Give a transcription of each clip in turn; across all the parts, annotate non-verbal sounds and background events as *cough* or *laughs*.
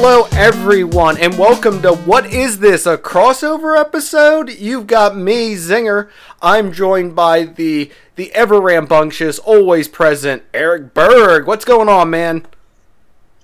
Hello, everyone, and welcome to What Is This? A crossover episode? You've got me, Zinger. I'm joined by the the ever rambunctious, always present Eric Berg. What's going on, man?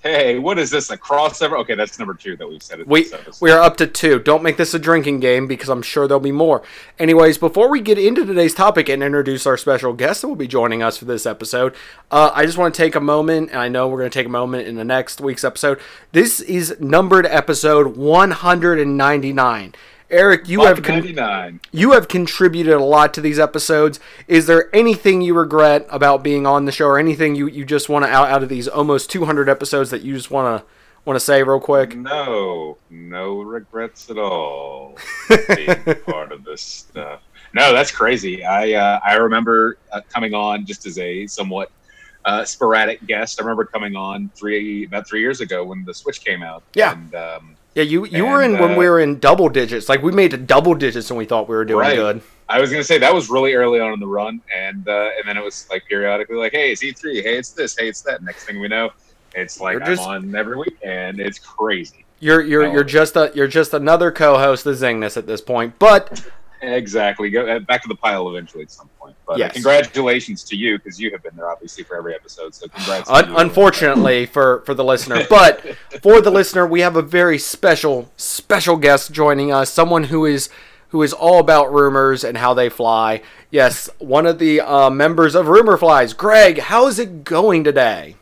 Hey, what is this? A crossover? Okay, that's number two that we've said. It We we are up to two. Don't make this a drinking game because I'm sure there'll be more. Anyways, before we get into today's topic and introduce our special guest that will be joining us for this episode, uh, I just want to take a moment, and I know we're going to take a moment in the next week's episode. This is numbered episode 199. Eric, you have con- you have contributed a lot to these episodes. Is there anything you regret about being on the show, or anything you, you just want to out out of these almost 200 episodes that you just want to want to say real quick? No, no regrets at all *laughs* being part of this stuff. No, that's crazy. I uh, I remember uh, coming on just as a somewhat uh, sporadic guest. I remember coming on three about three years ago when the Switch came out. Yeah. And, um, Yeah, you you were in And, when uh, we were in double digits. Like we made it double digits and we thought we were doing Right. good. I was gonna say that was really early on in the run, and uh, and then it was like periodically like, hey, it's E three, hey, it's this, hey, it's that. Next thing we know, it's like You're I'm on every week, and it's crazy. You're you're you're just a you're just another co-host of Zingness at this point. But Exactly. Go uh, back to the pile eventually at some point. But uh, congratulations to you because you have been there obviously for every episode. So congrats. un- you. unfortunately for for the listener, but for the listener, we have a very special special guest joining us. Someone who is who is all about rumors and how they fly. Yes, one of the uh, members of Rumor Flies, Greg. How is it going today?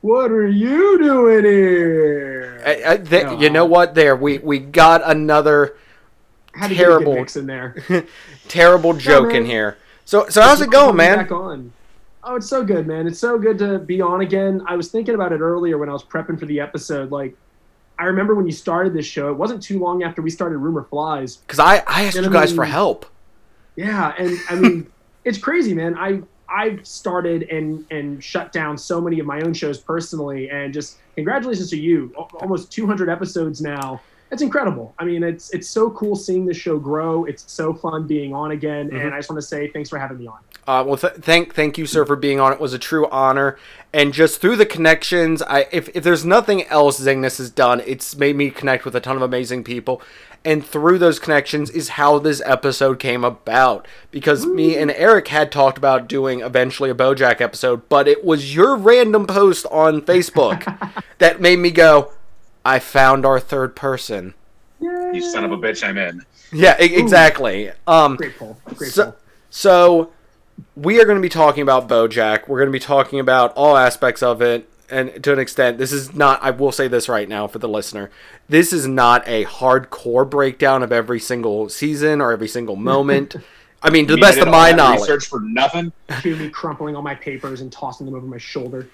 What are you doing here? I, I, th- you know what? There, we we got another How terrible. get a good mix in there. *laughs* terrible joke in here. So so how's it going, man? Back on. Oh, it's so good, man. It's so good to be on again. I was thinking about it earlier when I was prepping for the episode. Like, I remember when you started this show. It wasn't too long after we started Rumor Flies. Because I I asked You you I guys for help. Yeah, and I mean, *laughs* it's crazy, man. I I've started and and shut down so many of my own shows personally, and just congratulations to you. Almost 200 episodes now. It's incredible. I mean, it's it's so cool seeing the show grow. It's so fun being on again, Mhm. and I just want to say thanks for having me on. Uh, well, th- thank thank you, sir, for being on. It was a true honor, and just through the connections, I if if there's nothing else Zingness has done, it's made me connect with a ton of amazing people, and through those connections is how this episode came about. Because me and Eric had talked about doing eventually a BoJack episode, but it was your random post on Facebook *laughs* that made me go, I found our third person. Yay! You son of a bitch, I'm in. Yeah, e- exactly. Um, Grateful, grateful. so, so we are going to be talking about BoJack. We're going to be talking about all aspects of it, and to an extent, this is not. I will say this right now for the listener: this is not a hardcore breakdown of every single season or every single moment. *laughs* I mean, to the You mean I best of all my that knowledge. research for nothing. Cue me crumpling all my papers and tossing them over my shoulder.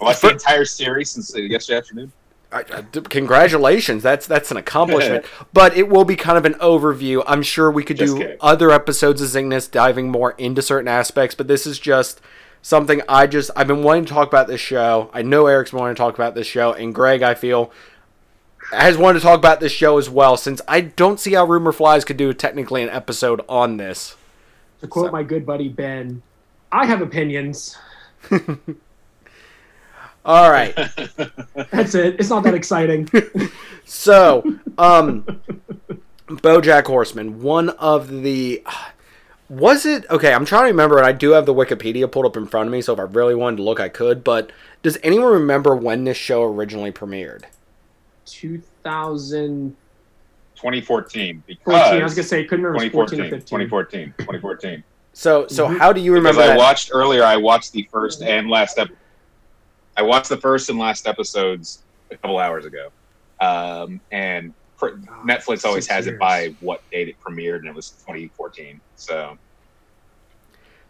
I watched the entire series since uh, yesterday afternoon. I- I- d- congratulations. That's that's an accomplishment. *laughs* But it will be kind of an overview. I'm sure we could Just do kidding. other episodes of zingness diving more into certain aspects but this is just something i just i've been wanting to talk about this show. I know eric's been wanting to talk about this show and greg i feel has wanted to talk about this show as well since i don't see how rumor flies could do technically an episode on this. To quote So- my good buddy Ben, I have opinions. *laughs* all right *laughs* That's it. It's not that exciting. *laughs* So, um, BoJack Horseman, one of the was it okay? I'm trying to remember, and I do have the Wikipedia pulled up in front of me, so if I really wanted to look, I could. But does anyone remember when this show originally premiered? 2014. 2014. Because I was gonna say, couldn't remember if it 14 or 2014. 15. 2014. 2014. So, so Mhm. how do you remember? Because I that? watched earlier, I watched the first and last ep- I watched the first and last episodes a couple hours ago, um, and pr- Netflix always six has it by what date it premiered, and it was 2014. So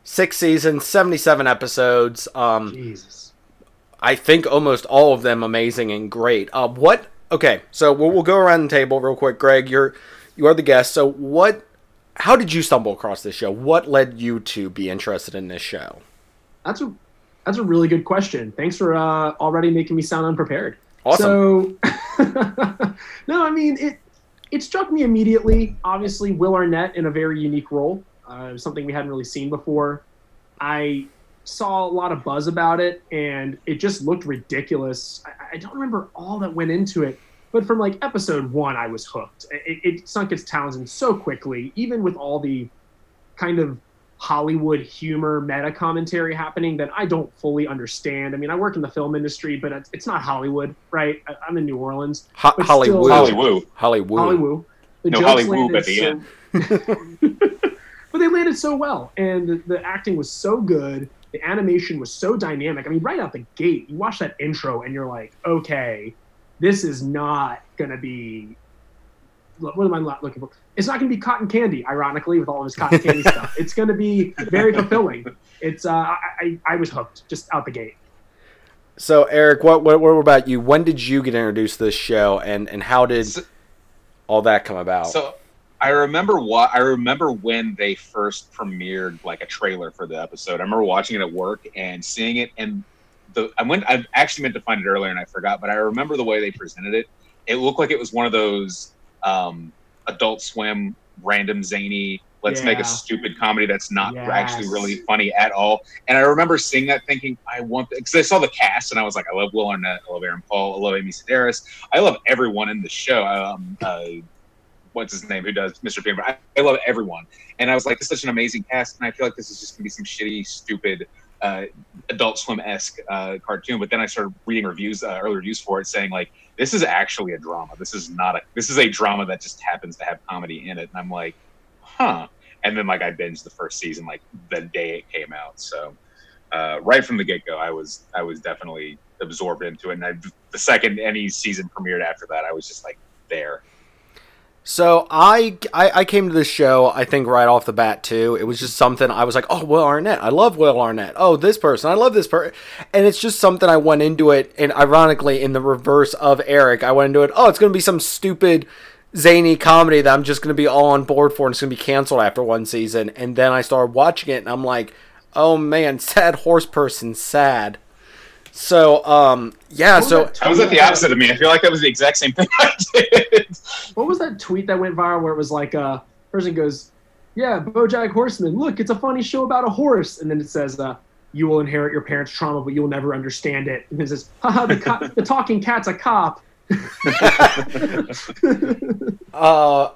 Six seasons, 77 episodes. Um, Jesus. I think almost all of them amazing and great. Uh, what? Okay, so we'll, we'll go around the table real quick. Greg, you're you are the guest. So what? How did you stumble across this show? What led you to be interested in this show? That's a that's a really good question. Thanks for uh, already making me sound unprepared. Awesome. So, *laughs* no, I mean it. It struck me immediately. Obviously, Will Arnett in a very unique role, uh, something we hadn't really seen before. I saw a lot of buzz about it, and it just looked ridiculous. I, I don't remember all that went into it, But from like episode one, I was hooked. It, it sunk its talons in so quickly, even with all the kind of Hollywood humor meta commentary happening that I don't fully understand. I mean, I work in the film industry, but it's, it's not Hollywood, right? I, I'm in New Orleans. Ho- Hollywood. still- Hollywood. Hollywood. Hollywood. The No, Hollywood at the so- *laughs* but they landed so well, and the, the acting was so good. The animation was so dynamic. I mean, right out the gate, you watch that intro and you're like, okay, this is not gonna be. What am I not looking for? It's not gonna be cotton candy, ironically, with all of his cotton candy *laughs* stuff. It's gonna be very fulfilling. It's uh, I, I I was hooked just out the gate. So, Eric, what, what what about you? When did you get introduced to this show, and and how did So- all that come about? So I remember what I remember when they first premiered like a trailer for the episode. I remember watching it at work and seeing it, and the I went. I actually meant to find it earlier and I forgot, but I remember the way they presented it. It looked like it was one of those um, Adult Swim random zany. Let's make a stupid comedy that's not actually really funny at all. And I remember seeing that, thinking, I want because I saw the cast and I was like, I love Will Arnett, I love Aaron Paul, I love Amy Sedaris, I love everyone in the show. Um, uh, what's his name? Who does Mr. Bean? I, I love everyone, and I was like, this is such an amazing cast, and I feel like this is just gonna be some shitty, stupid, uh, Adult Swim esque uh, cartoon. But then I started reading reviews, uh, early reviews for it, saying like, this is actually a drama. This is not a. This is a drama that just happens to have comedy in it, and I'm like, huh. And then like I binged the first season like the day it came out, so. Uh, right from the get go, I was I was definitely absorbed into it, and I, the second any season premiered after that, I was just like there. So I, I I came to this show I think right off the bat too. It was just something I was like, oh Will Arnett, I love Will Arnett. Oh this person, I love this person, and it's just something I went into it. And ironically, in the reverse of Eric, I went into it. Oh, it's gonna be some stupid zany comedy that I'm just gonna be all on board for, and it's gonna be canceled after one season. And then I started watching it, and I'm like, oh man, *laughs* sad horse person, sad. So um yeah, What was so that I was at the opposite of me. I feel like that was the exact same thing *laughs* I did. What was that tweet that went viral where it was like a person goes, "Yeah, BoJack Horseman, look, it's a funny show about a horse," and then it says, uh, "You will inherit your parents' trauma, but you will never understand it." And it says, "Haha, the co- *laughs* the talking cat's a cop." *laughs* Uh,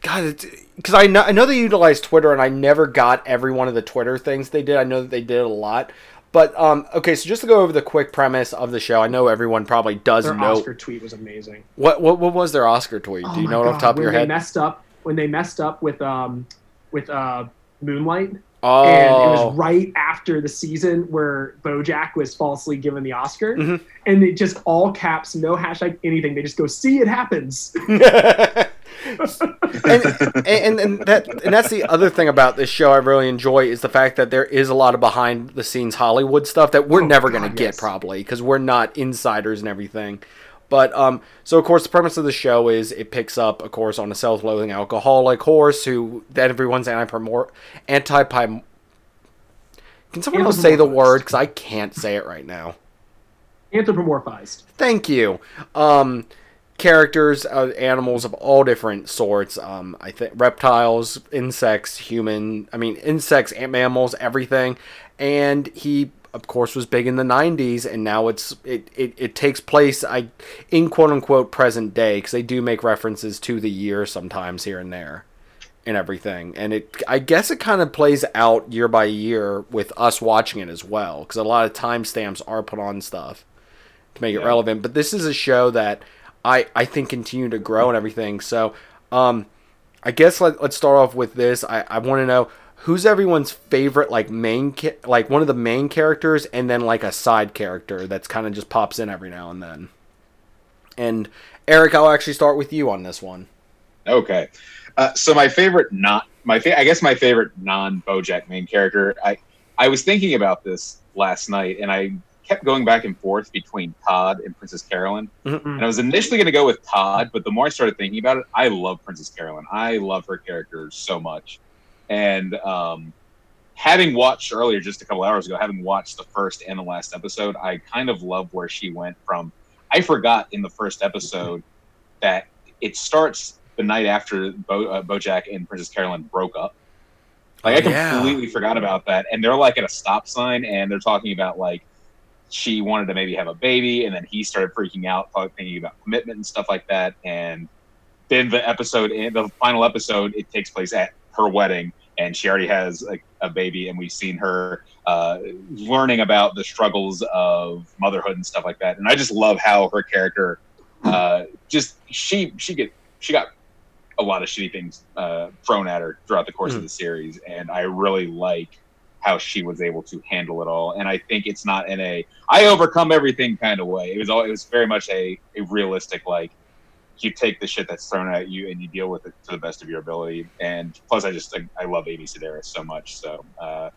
God, because I know I know they utilize Twitter, and I never got every one of the Twitter things they did. I know that they did a lot, but um, okay. So just to go over the quick premise of the show, I know everyone probably does Their know Oscar tweet was amazing. what what what was their Oscar tweet. Oh Do you my know it off top of when your they head? messed up when they messed up with um with uh Moonlight, oh, and it was right after the season where BoJack was falsely given the Oscar, Mhm. and it just all caps, no hashtag anything. They just go, "See, it happens." *laughs* and, and and that and that's the other thing about this show I really enjoy is the fact that there is a lot of behind the scenes Hollywood stuff that we're Oh, never going to get yes. probably because we're not insiders and everything. But um, so of course the premise of the show is it picks up, of course, on a self-loathing alcoholic horse who that everyone's anti anti Can someone else say the word? Because I can't say it right now. Anthropomorphized. Thank you. Um, characters, uh, animals of all different sorts. Um, I think reptiles, insects, human. I mean, insects, and mammals, everything. And he, of course, was big in the '90s, and now it's it it, it takes place I in quote unquote present day because they do make references to the year sometimes here and there. And everything, and it, I guess it kind of plays out year by year with us watching it as well, because a lot of timestamps are put on stuff to make it relevant. But this is a show that I I think continue to grow and everything. So um, I guess let, let's start off with this. I, I want to know who's everyone's favorite like main ca- like one of the main characters and then like a side character that's kind of just pops in every now and then. And Eric, I'll actually start with you on this one. Okay. Uh, so my favorite not my fa- I guess my favorite non BoJack main character. I I was thinking about this last night, and I kept going back and forth between Todd and Princess Carolyn. And I was initially going to go with Todd, but the more I started thinking about it, I love Princess Carolyn. I love her character so much, and um, having watched earlier, just a couple hours ago, having watched the first and the last episode, I kind of love where she went from. I forgot in the first episode that it starts the night after Bo, uh, BoJack and Princess Carolyn broke up. Like I Oh, yeah. completely forgot about that, and they're like at a stop sign, and they're talking about like she wanted to maybe have a baby, and then he started freaking out, thinking about commitment and stuff like that. And then the episode, the final episode, it takes place at her wedding, and she already has a, a baby, and we've seen her uh, learning about the struggles of motherhood and stuff like that. And I just love how her character, uh, just she she get she got a lot of shitty things uh, thrown at her throughout the course mm. of the series, and I really like how she was able to handle it all. And I think it's not in a I overcome everything kind of way. It was all it was very much a, a realistic like you take the shit that's thrown at you and you deal with it to the best of your ability. And plus, I just I, I love Amy Sedaris so much. So uh,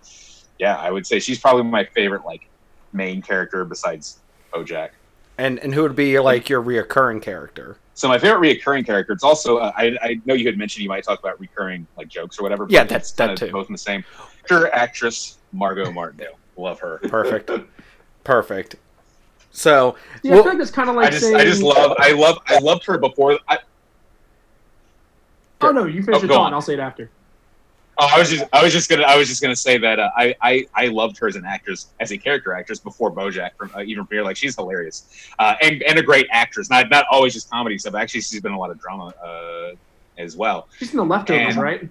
yeah, I would say she's probably my favorite like main character besides Bojack. And and who would be like your reoccurring character? So my favorite reoccurring character. It's also uh, I, I know you had mentioned you might talk about recurring like jokes or whatever. Yeah, that's that too. Both in the same. Actor, actress Margot Martindale. Love her. Perfect. *laughs* Perfect. So yeah, well, I think it's kind of like I just, saying, I just love, I love, I loved her before. I, oh no, you finish oh, your thought. I'll say it after. Oh, I was just, I was just gonna, I was just gonna say that uh, I, I, I loved her as an actress, as a character actress before BoJack, from uh, even from here. Like she's hilarious, uh, and and a great actress. Not not always just comedy stuff. Actually, she's been a lot of drama uh, as well. She's in the Leftovers, and, right?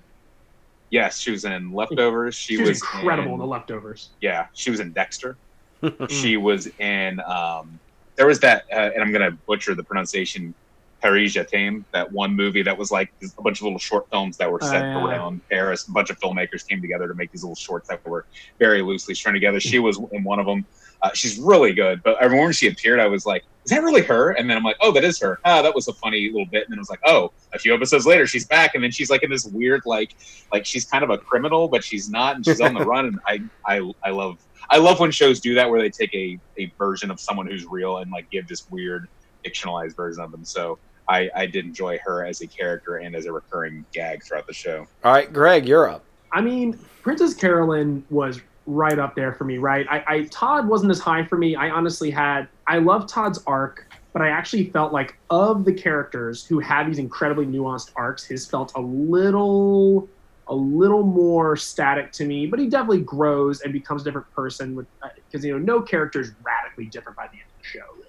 Yes, she was in Leftovers. She, she was, was, incredible in, in the Leftovers. Yeah, she was in Dexter. *laughs* she was in. Um, there was that, uh, and I'm gonna butcher the pronunciation. Paris Je that one movie that was like a bunch of little short films that were set uh, around Paris. A bunch of filmmakers came together to make these little shorts that were very loosely strung together. She was in one of them. Uh, she's really good. But I remember when she appeared, I was like, "Is that really her?" And then I'm like, "Oh, that is her." Ah, that was a funny little bit. And then I was like, "Oh." A few episodes later, she's back, and then she's like in this weird, like, like she's kind of a criminal, but she's not, and she's on the *laughs* run. And I, I, I love I love when shows do that where they take a, a version of someone who's real and like give this weird fictionalized version of them. So I, I did enjoy her as a character and as a recurring gag throughout the show. All right, Greg, you're up. I mean, Princess Carolyn was right up there for me, right? I, I Todd wasn't as high for me. I honestly had I love Todd's arc, but I actually felt like of the characters who had these incredibly nuanced arcs, his felt a little a little more static to me, but he definitely grows and becomes a different person with because uh, you know no character is radically different by the end of the show. Really.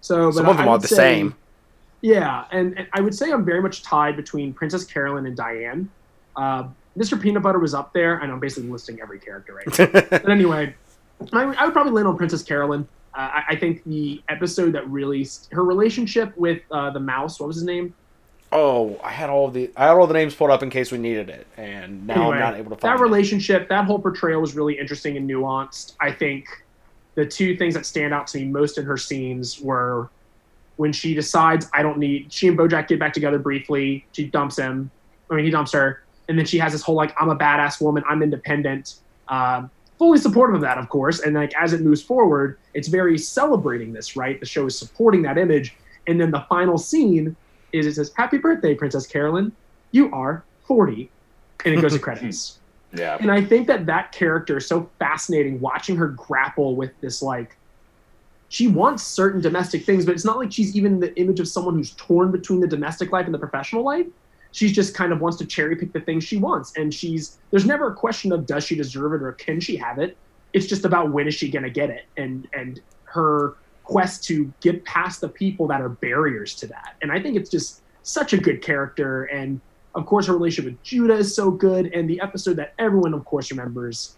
So some of them are the say, same. Yeah, and, and, I would say I'm very much tied between Princess Carolyn and Diane. Uh, Mr. Peanut Butter was up there, and I'm basically listing every character right now. *laughs* but anyway, I, I, would probably land on Princess Carolyn. Uh, I, I, think the episode that really her relationship with uh, the mouse, what was his name? Oh, I had all the I had all the names pulled up in case we needed it, and now anyway, I'm not able to find that relationship. It. That whole portrayal was really interesting and nuanced. I think the two things that stand out to me most in her scenes were when she decides I don't need. She and BoJack get back together briefly. She dumps him. I mean, he dumps her, and then she has this whole like I'm a badass woman. I'm independent. Uh, fully supportive of that, of course. And like as it moves forward, it's very celebrating this. Right, the show is supporting that image, and then the final scene is it says Happy Birthday, Princess Carolyn. You are 40, and it goes to *laughs* credits. Yeah. And I think that that character is so fascinating. Watching her grapple with this, like, she wants certain domestic things, but it's not like she's even the image of someone who's torn between the domestic life and the professional life. She's just kind of wants to cherry pick the things she wants, and she's there's never a question of does she deserve it or can she have it. It's just about when is she gonna get it, and and her quest to get past the people that are barriers to that. And I think it's just such a good character. And of course, her relationship with Judah is so good. And the episode that everyone, of course, remembers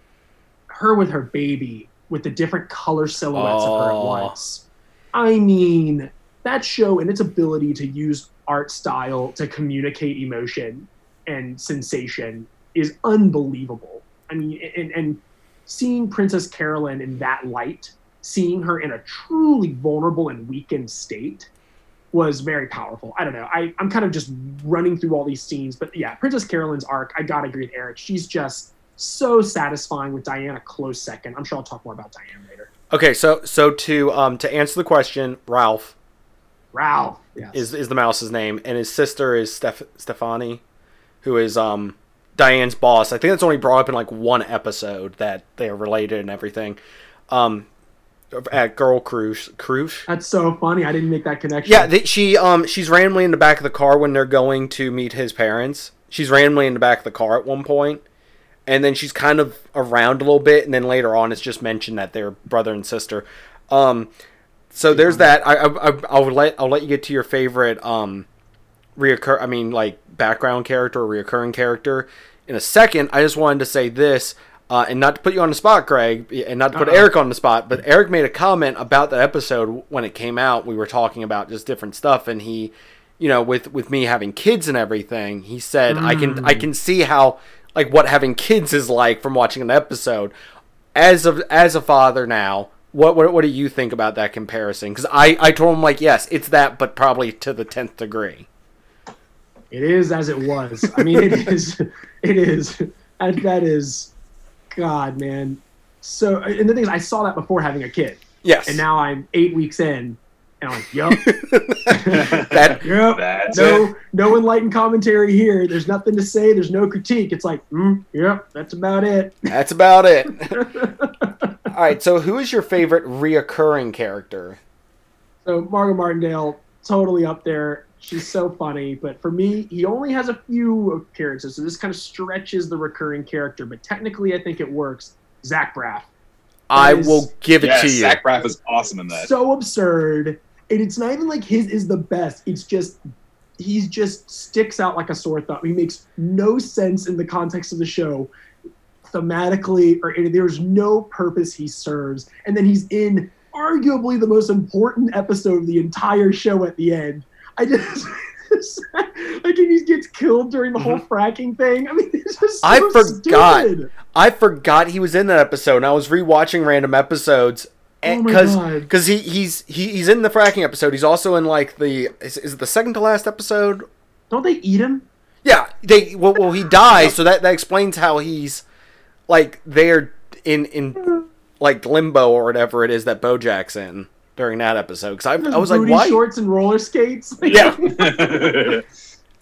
her with her baby with the different color silhouettes oh. of her at once. I mean, that show and its ability to use art style to communicate emotion and sensation is unbelievable. I mean, and, and seeing Princess Carolyn in that light seeing her in a truly vulnerable and weakened state was very powerful. I don't know. I, I'm kind of just running through all these scenes, but yeah, Princess Carolyn's arc, I gotta agree with Eric. She's just so satisfying with Diana close second. I'm sure I'll talk more about Diana later. Okay, so so to um to answer the question, Ralph. Ralph yes. is is the mouse's name, and his sister is Steph Stephanie, who is um Diane's boss. I think that's only brought up in like one episode that they are related and everything. Um, at Girl Croosh. Croosh. That's so funny. I didn't make that connection. Yeah, they, she um she's randomly in the back of the car when they're going to meet his parents. She's randomly in the back of the car at one point, and then she's kind of around a little bit, and then later on it's just mentioned that they're brother and sister. Um, so there's that. I, I, I I'll let I'll let you get to your favorite um, reoccur. I mean, like background character or reoccurring character in a second. I just wanted to say this. Uh, and not to put you on the spot, Greg, and not to put Uh-oh. Eric on the spot, but Eric made a comment about that episode when it came out. We were talking about just different stuff, and he, you know, with with me having kids and everything, he said I can I can see how like what having kids is like from watching an episode. As of as a father now, what what, what do you think about that comparison? Because I I told him like yes, it's that, but probably to the tenth degree. It is as it was. I mean, it is. *laughs* It is. And that is, God, man. So, and the thing is, I saw that before having a kid, Yes, and now I'm eight weeks in, and I'm like, yup, *laughs* that *laughs* yup. That's No, it. no enlightened commentary here. There's nothing to say. There's no critique. It's like, mm, yep, that's about it. that's about it. *laughs* All right, so who is your favorite reoccurring character? So Margot Martindale, totally up there. She's so funny, but for me, he only has a few appearances, so this kind of stretches the recurring character. But technically, I think it works. Zach Braff, I is- will give it Yes, to you. Zach Braff is awesome in that. so absurd, and it's not even like his is the best. It's just he's just sticks out like a sore thumb. He makes no sense in the context of the show, thematically, or there's no purpose he serves. And then he's in arguably the most important episode of the entire show at the end. I *laughs* just. like he gets killed during the whole mm-hmm. fracking thing. I mean, it's just so I forgot. stupid. I forgot he was in that episode. And I was rewatching random episodes Oh eh, because God. because he he's he, he's in the fracking episode. He's also in like the is, is it the second to last episode? Don't they eat him? Yeah, they well, well he dies, *laughs* so that that explains how he's like they're in in like limbo or whatever it is that BoJack's in during that episode. Because I, I was like, why? shorts and roller skates. *laughs* Yeah, *laughs*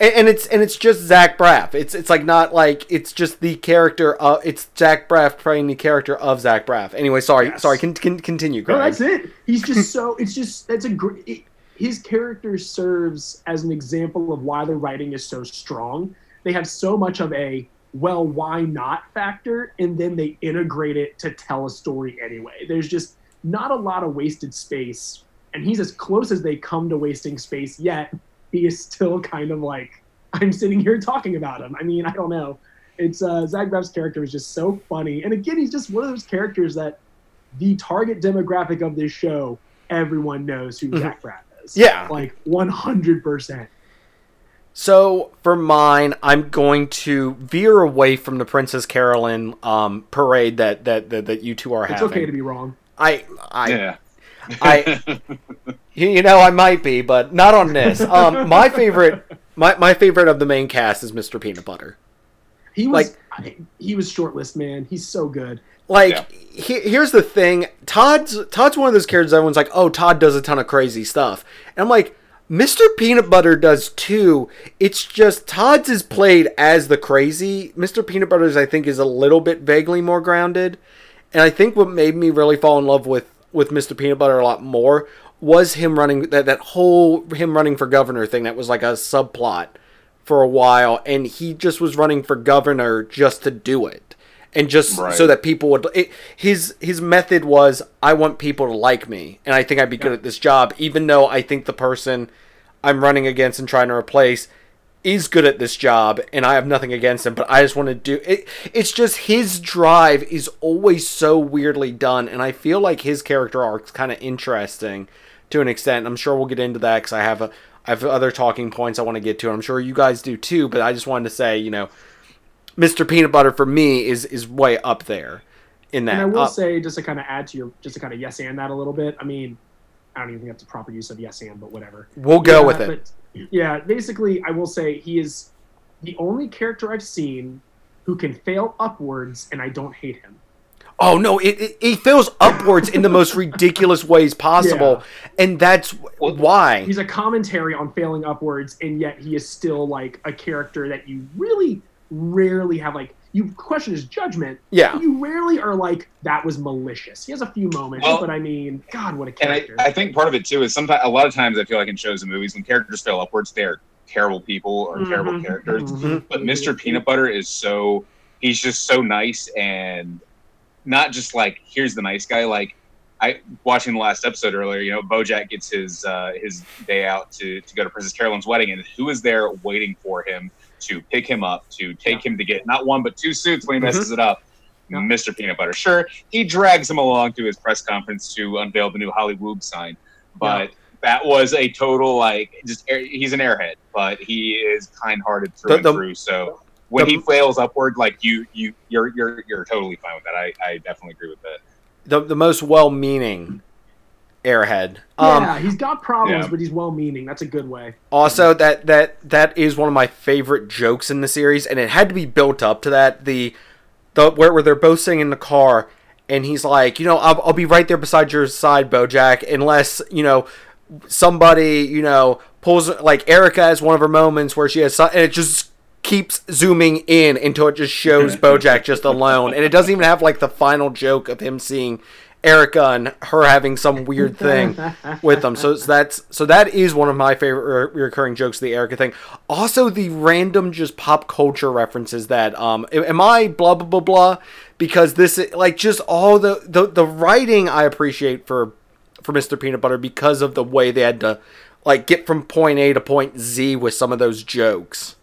and, and it's and it's just Zach Braff. It's it's like not like it's just the character. of It's Zach Braff playing the character of Zach Braff. Anyway, sorry, Yes. sorry. Can, can continue, Greg. No, that's it. He's just so. It's just that's a great. His character serves as an example of why the writing is so strong. They have so much of a well, why not factor, and then they integrate it to tell a story anyway. There's just not a lot of wasted space, and he's as close as they come to wasting space. Yet he is still *laughs* kind of like I'm sitting here talking about him. I mean, I don't know. It's uh, Zach Braff's character is just so funny, and again, he's just one of those characters that the target demographic of this show, everyone knows who Mhm. Zach Braff is. Yeah. like 100. percent So for mine, I'm going to veer away from the Princess Carolyn um, parade that, that that that you two are It's having. It's okay to be wrong. I I yeah. I- *laughs* You you know, I might be, but not on this. Um, my favorite, my, my favorite of the main cast is Mr. Peanut Butter. He was I, he was shortlist man. He's so good. Like, Yeah. he, here's the thing: Todd's Todd's one of those characters. Everyone's like, "Oh, Todd does a ton of crazy stuff," and I'm like, "Mr. Peanut Butter does too." It's just Todd's is played as the crazy. Mr. Peanut Butter's, I think, is a little bit vaguely more grounded, and I think what made me really fall in love with with Mr. Peanut Butter a lot more was him running that that whole him running for governor thing that was like a subplot for a while and he just was running for governor just to do it and just Right. so that people would it, his his method was I want people to like me and I think I'd be good at this job even though I think the person I'm running against and trying to replace is good at this job and I have nothing against him but I just want to do it it's just his drive is always so weirdly done and I feel like his character arc's kind of interesting to an extent I'm sure we'll get into that cuz I have a I have other talking points I want to get to I'm sure you guys do too but I just wanted to say you know Mr. Peanut Butter for me is is way up there in that And I will Uh, say, just to kind of add to your, just to kind of yes and that a little bit. I mean, I don't even think that's a proper use of yes and, but whatever. we'll go Yeah, with it yeah, basically, I will say he is the only character I've seen who can fail upwards, and I don't hate him. Oh no, it, it, it fails upwards in the most ridiculous ways possible, and that's Well, why. He's a commentary on failing upwards, and yet he is still like a character that you really rarely have like you question his judgment. Yeah. but You rarely are like that was malicious. He has a few moments, Well- but I mean, God, what a character. And I, character! I think part of it too is sometimes a lot of times I feel like in shows and movies when characters fail upwards, they're terrible people or terrible Mhm, characters. mhm. But Mr. Peanut Butter is so he's just so nice and not just like here's the nice guy, like I watching the last episode earlier. You know, BoJack gets his uh, his day out to to go to Princess Carolyn's wedding, and who is there waiting for him to pick him up, to take him to get not one but two suits when he messes Mm-hmm. it up? Yeah. Mr. Peanut Butter. Sure, he drags him along to his press conference to unveil the new Hollywood sign, but that was a total like just he's an airhead, but he is kind-hearted through The- and the- through. So when the- he flails upward, like you, you, you're, you're, you're totally fine with that. I, I definitely agree with that. The the most well-meaning airhead. Um, yeah, he's got problems, yeah. but he's well-meaning. That's a good way. Also, that that that is one of my favorite jokes in the series, and it had to be built up to that. The the where, where they're both sitting in the car, and he's like, you know, I'll, I'll be right there beside your side, BoJack, unless you know somebody, you know, pulls like Erica has one of her moments where she has, some, and it just keeps zooming in until it just shows *laughs* BoJack just alone, and it doesn't even have like the final joke of him seeing Erica and her having some weird thing *laughs* with them. So it's- that's so that is one of my favorite re- recurring jokes. The Erica thing. Also, the random just pop culture references that um am I blah blah blah blah because this like just all the the the writing I appreciate for for Mr. Peanut Butter because of the way they had to like get from point A to point Z with some of those jokes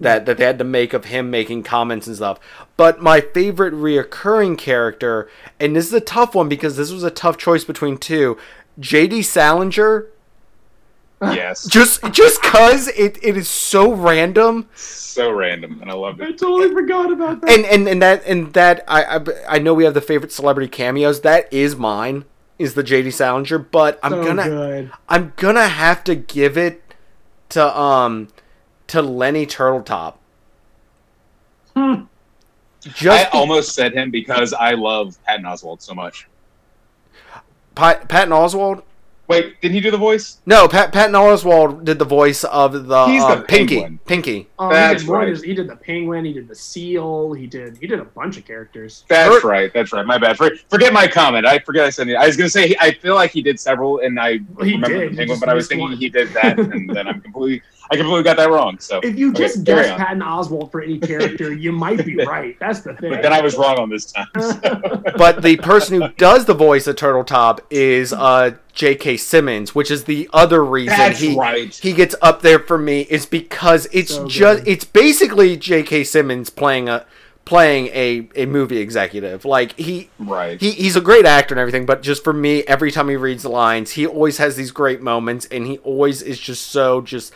that that they had to make of him making comments and stuff. But my favorite reoccurring character, and this is a tough one because this was a tough choice between two, J.D. Salinger. Yes, *laughs* Just just cause it, it is so random, so random, and I love it. I totally forgot about that. and and, and that and that I, I I know we have the favorite celebrity cameos. That is mine. Is the J.D. Salinger, but I'm so gonna good. I'm gonna have to give it to um to Lenny Turteltaub. Hmm. Just I almost said him because I love Patton Oswalt so much. Pat, Patton Oswalt. Wait, did he do the voice? No, Pat, Patton Oswalt did the voice of the, He's uh, the Pinky. penguin. Pinky. Oh, That's he, did right. than- he did the penguin. He did the seal. He did. He did a bunch of characters. That's Hurt- right. That's right. My bad. For, forget my comment. I forget I said. I was gonna say I feel like he did several, and I Well, remember did. the penguin, but I was thinking one. he did that, and then I'm completely, I completely got that wrong. So, If you Okay, just carry guess on. Patton Oswalt for any character, you might be *laughs* right. That's the thing. but then I was wrong on this time. *laughs* But the person who does the voice of Turteltaub is uh, J.K. Simmons, which is the other reason That's he right. he gets up there for me is because it's So just it's basically J.K. Simmons playing a playing a, a movie executive. Like he Right. he, he's a great actor and everything, but just for me, every time he reads the lines, he always has these great moments, and he always is just so just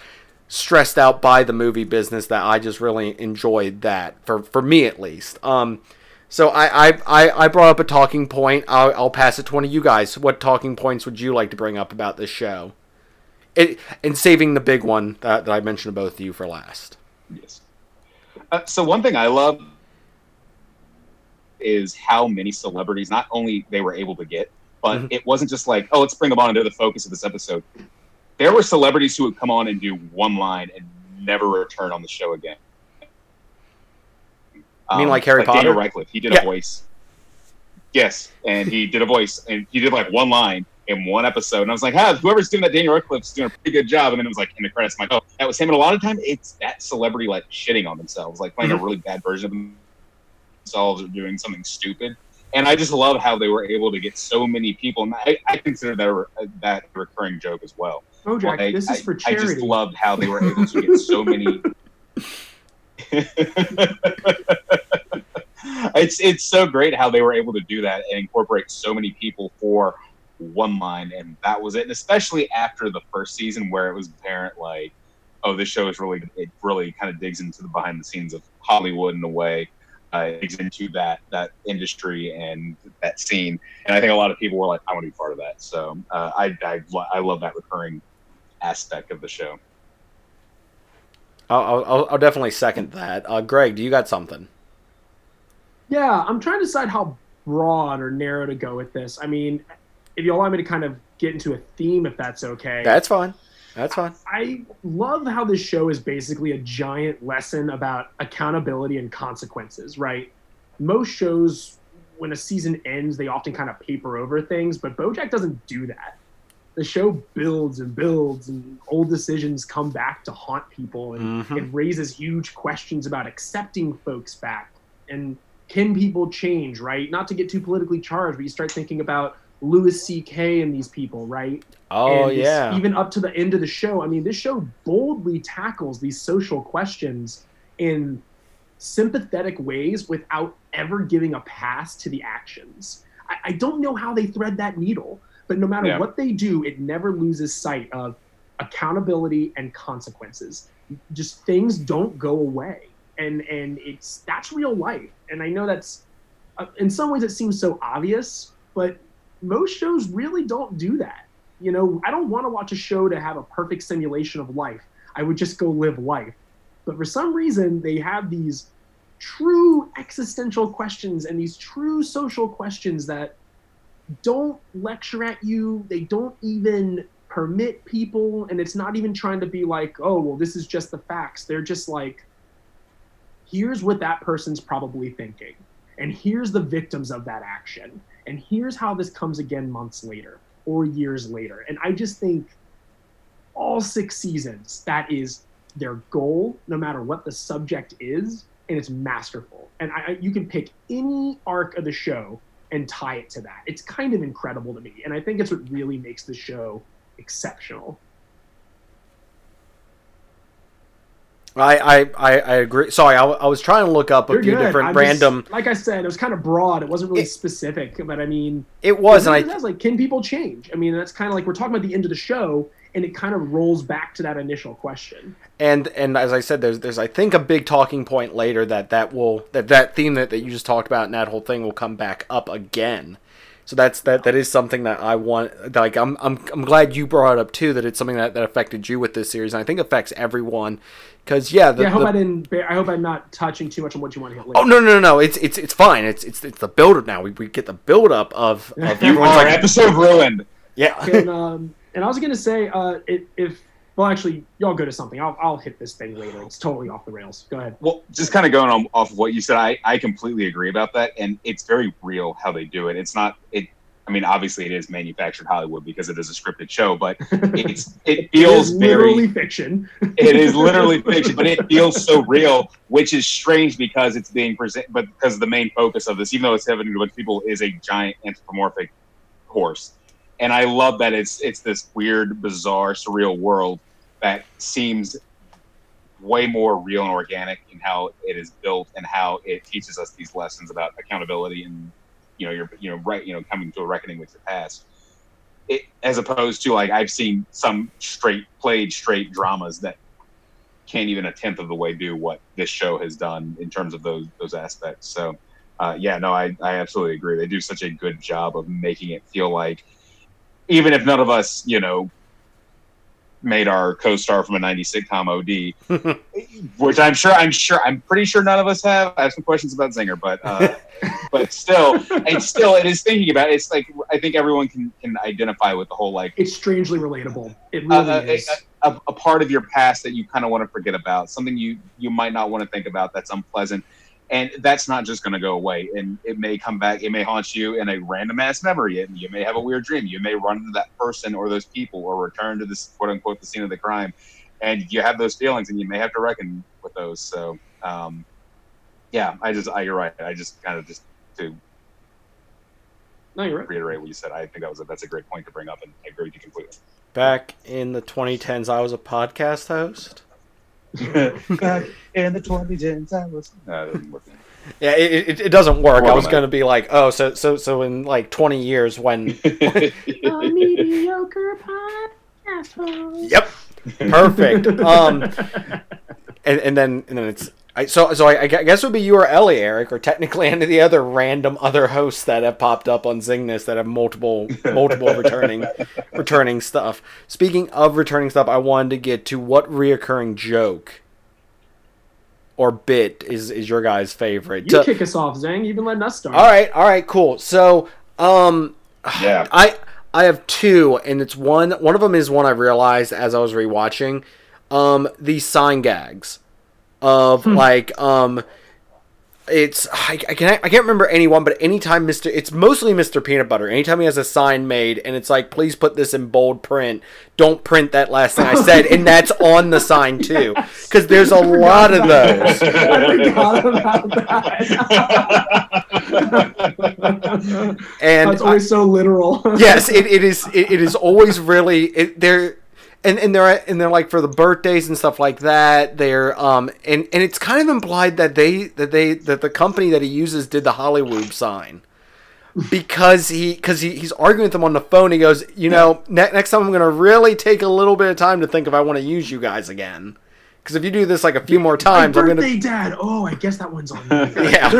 stressed out by the movie business that I just really enjoyed that for for me at least. Um, so I I, I, I brought up a talking point. I'll, I'll pass it to one of you guys. What talking points would you like to bring up about this show? It, and saving the big one that, that I mentioned to both of you for last. Yes. Uh, so one thing I love is how many celebrities not only they were able to get, but Mhm. it wasn't just like, oh, let's bring them on they're the focus of this episode. There were celebrities who would come on and do one line and never return on the show again. I mean like Harry Daniel Potter? Radcliffe, he did Yeah. a voice. Yes, and he did a voice, and he did like one line in one episode, and I was like, "Ah, whoever's doing that, Daniel Radcliffe's doing a pretty good job." And then it was like in the credits, I'm like, "Oh, that was him." And a lot of time, it's that celebrity like shitting on themselves, like playing Mhm. a really bad version of themselves or doing something stupid. And I just love how they were able to get so many people, and I, I consider that a, that a recurring joke as well. Bojack, Like, this I, is for I just charity. loved how they were able to get so many. *laughs* it's it's so great how they were able to do that and incorporate so many people for one line, and that was it. And especially after the first season, where it was apparent, like, oh, this show is really it really kind of digs into the behind the scenes of Hollywood in a way. Uh, it digs into that that industry and that scene, and I think a lot of people were like, "I want to be part of that." So uh, I, I I love that recurring aspect of the show. I'll, I'll, I'll definitely second that. Uh, Greg, do you got something? Yeah, I'm trying to decide how broad or narrow to go with this. I mean, if you allow me to kind of get into a theme, if that's okay. That's fine. That's fine. I love how this show is basically a giant lesson about accountability and consequences, right? Most shows, when a season ends, they often kind of paper over things, but Bojack doesn't do that. The show builds and builds, and old decisions come back to haunt people, and Mhm. it raises huge questions about accepting folks back and can people change, right? Not to get too politically charged, but you start thinking about Louis C.K. and these people, right? Oh And yeah. Even up to the end of the show. I mean, this show boldly tackles these social questions in sympathetic ways without ever giving a pass to the actions. I, I don't know how they thread that needle, but no matter Yeah. what they do, it never loses sight of accountability and consequences. Just things don't go away. And and it's that's real life. And I know that's uh, in some ways it seems so obvious, but most shows really don't do that. You know, I don't want to watch a show to have a perfect simulation of life. I would just go live life. But for some reason, they have these true existential questions and these true social questions that don't lecture at you. They don't even permit people. And it's not even trying to be like, oh, well, this is just the facts. They're just like, here's what that person's probably thinking. And here's the victims of that action. And here's how this comes again months later or years later. And I just think all six seasons, that is their goal, no matter what the subject is, and it's masterful. And I, you can pick any arc of the show and tie it to that. It's kind of incredible to me, and I think it's what really makes the show exceptional. I, I, I, I agree. Sorry, I was trying to look up a You're few good. different I'm random. Just, like I said, it was kind of broad. It wasn't really It- specific, but I mean, It was, and I does, like, can people change? I mean, that's kind of like we're talking about the end of the show, and it kind of rolls back to that initial question. and and as I said, there's there's I think a big talking point later that that will that that theme that, that you just talked about and that whole thing will come back up again. So that's that that is something that I want. Like I'm I'm I'm glad you brought it up too. That it's something that, that affected you with this series, and I think affects everyone. Because yeah, the, yeah, I hope the- I didn't. ba- I hope I'm not touching too much on what you want to hit later. Oh no no no no! It's it's it's fine. It's it's it's the build up now. We, we get the build up of, of You *laughs* everyone's are like episode ruined. yeah. and *laughs* um, and I was gonna say, uh, it, if well, actually, y'all go to something. I'll I'll hit this thing later. It's totally off the rails. Go ahead. Well, just kind of going on off of what you said, I, I completely agree about that, and it's very real how they do it. It's not it. I mean, obviously, it is manufactured Hollywood because it is a scripted show, but *laughs* it's it It feels is very. literally fiction. it is literally *laughs* fiction, but it feels so real, which is strange because it's being present, but because the main focus of this, even though it's having to do with people, is a giant anthropomorphic horse, and I love that it's it's this weird, bizarre, surreal world that seems way more real and organic in how it is built and how it teaches us these lessons about accountability and you know you're you know right you know coming to a reckoning with your past it, as opposed to like I've seen some straight played straight dramas that can't even a tenth of the way do what this show has done in terms of those those aspects. So uh, yeah, no, I, I absolutely agree. They do such a good job of making it feel like even if none of us, you know, made our co-star from a 90s sitcom OD, which I'm sure I'm sure I'm pretty sure none of us have. I have some questions about Zinger, but uh, *laughs* but still, it's still it is thinking about it. It's like I think everyone can can identify with the whole like It's strangely relatable. It really uh, is. a, a, a part of your past that you kind of want to forget about, something you you might not want to think about that's unpleasant, and that's not just going to go away. And it may come back. It may haunt you in a random ass memory. And you may have a weird dream. You may run into that person or those people or return to this quote unquote the scene of the crime, and you have those feelings, and you may have to reckon with those. So, um, yeah, I just I, you're right. I just kind of just to no, you're right. reiterate what you said. I think that was a, that's a great point to bring up, and I agree with you completely. Back in the 2010s, I was a podcast host. *laughs* Back in the 2010s, I was. No, that didn't work. Yeah, it, it, it doesn't work. Work I was gonna be like, oh, so so so in like 20 years when. *laughs* A mediocre podcast yep, perfect. *laughs* Um, and, and then and then it's I, so so I, I guess it would be you or Ellie, Eric, or technically any of the other random other hosts that have popped up on Zingness that have multiple *laughs* multiple returning returning stuff. Speaking of returning stuff, I wanted to get to what reoccurring joke or bit is is your guys' favorite. You To- kick us off, Zang. You've been letting us start. all right, all right, cool. So, um, Yeah. I I have two, and it's one. One of them is one I realized as I was rewatching. Um, these sign gags of like um. it's I, I can't I can't remember anyone, but anytime Mister, it's mostly Mister Peanut Butter. Anytime he has a sign made and it's like, please put this in bold print. Don't print that last thing I said, and that's *laughs* on the sign too, because there's a lot of those. I forgot about that. *laughs* And It's always so literal. yes, it, it is. It, it is always really. It, they're and and they're and they're like for the birthdays and stuff like that. They're um and and it's kind of implied that they that they that the company that he uses did the Hollywood sign because he because he, he's arguing with them on the phone. He goes, you know, ne- next time I'm gonna really take a little bit of time to think if I want to use you guys again. Because if you do this like a few more My times, I'm gonna dad. Oh, I guess that one's on *laughs* yeah.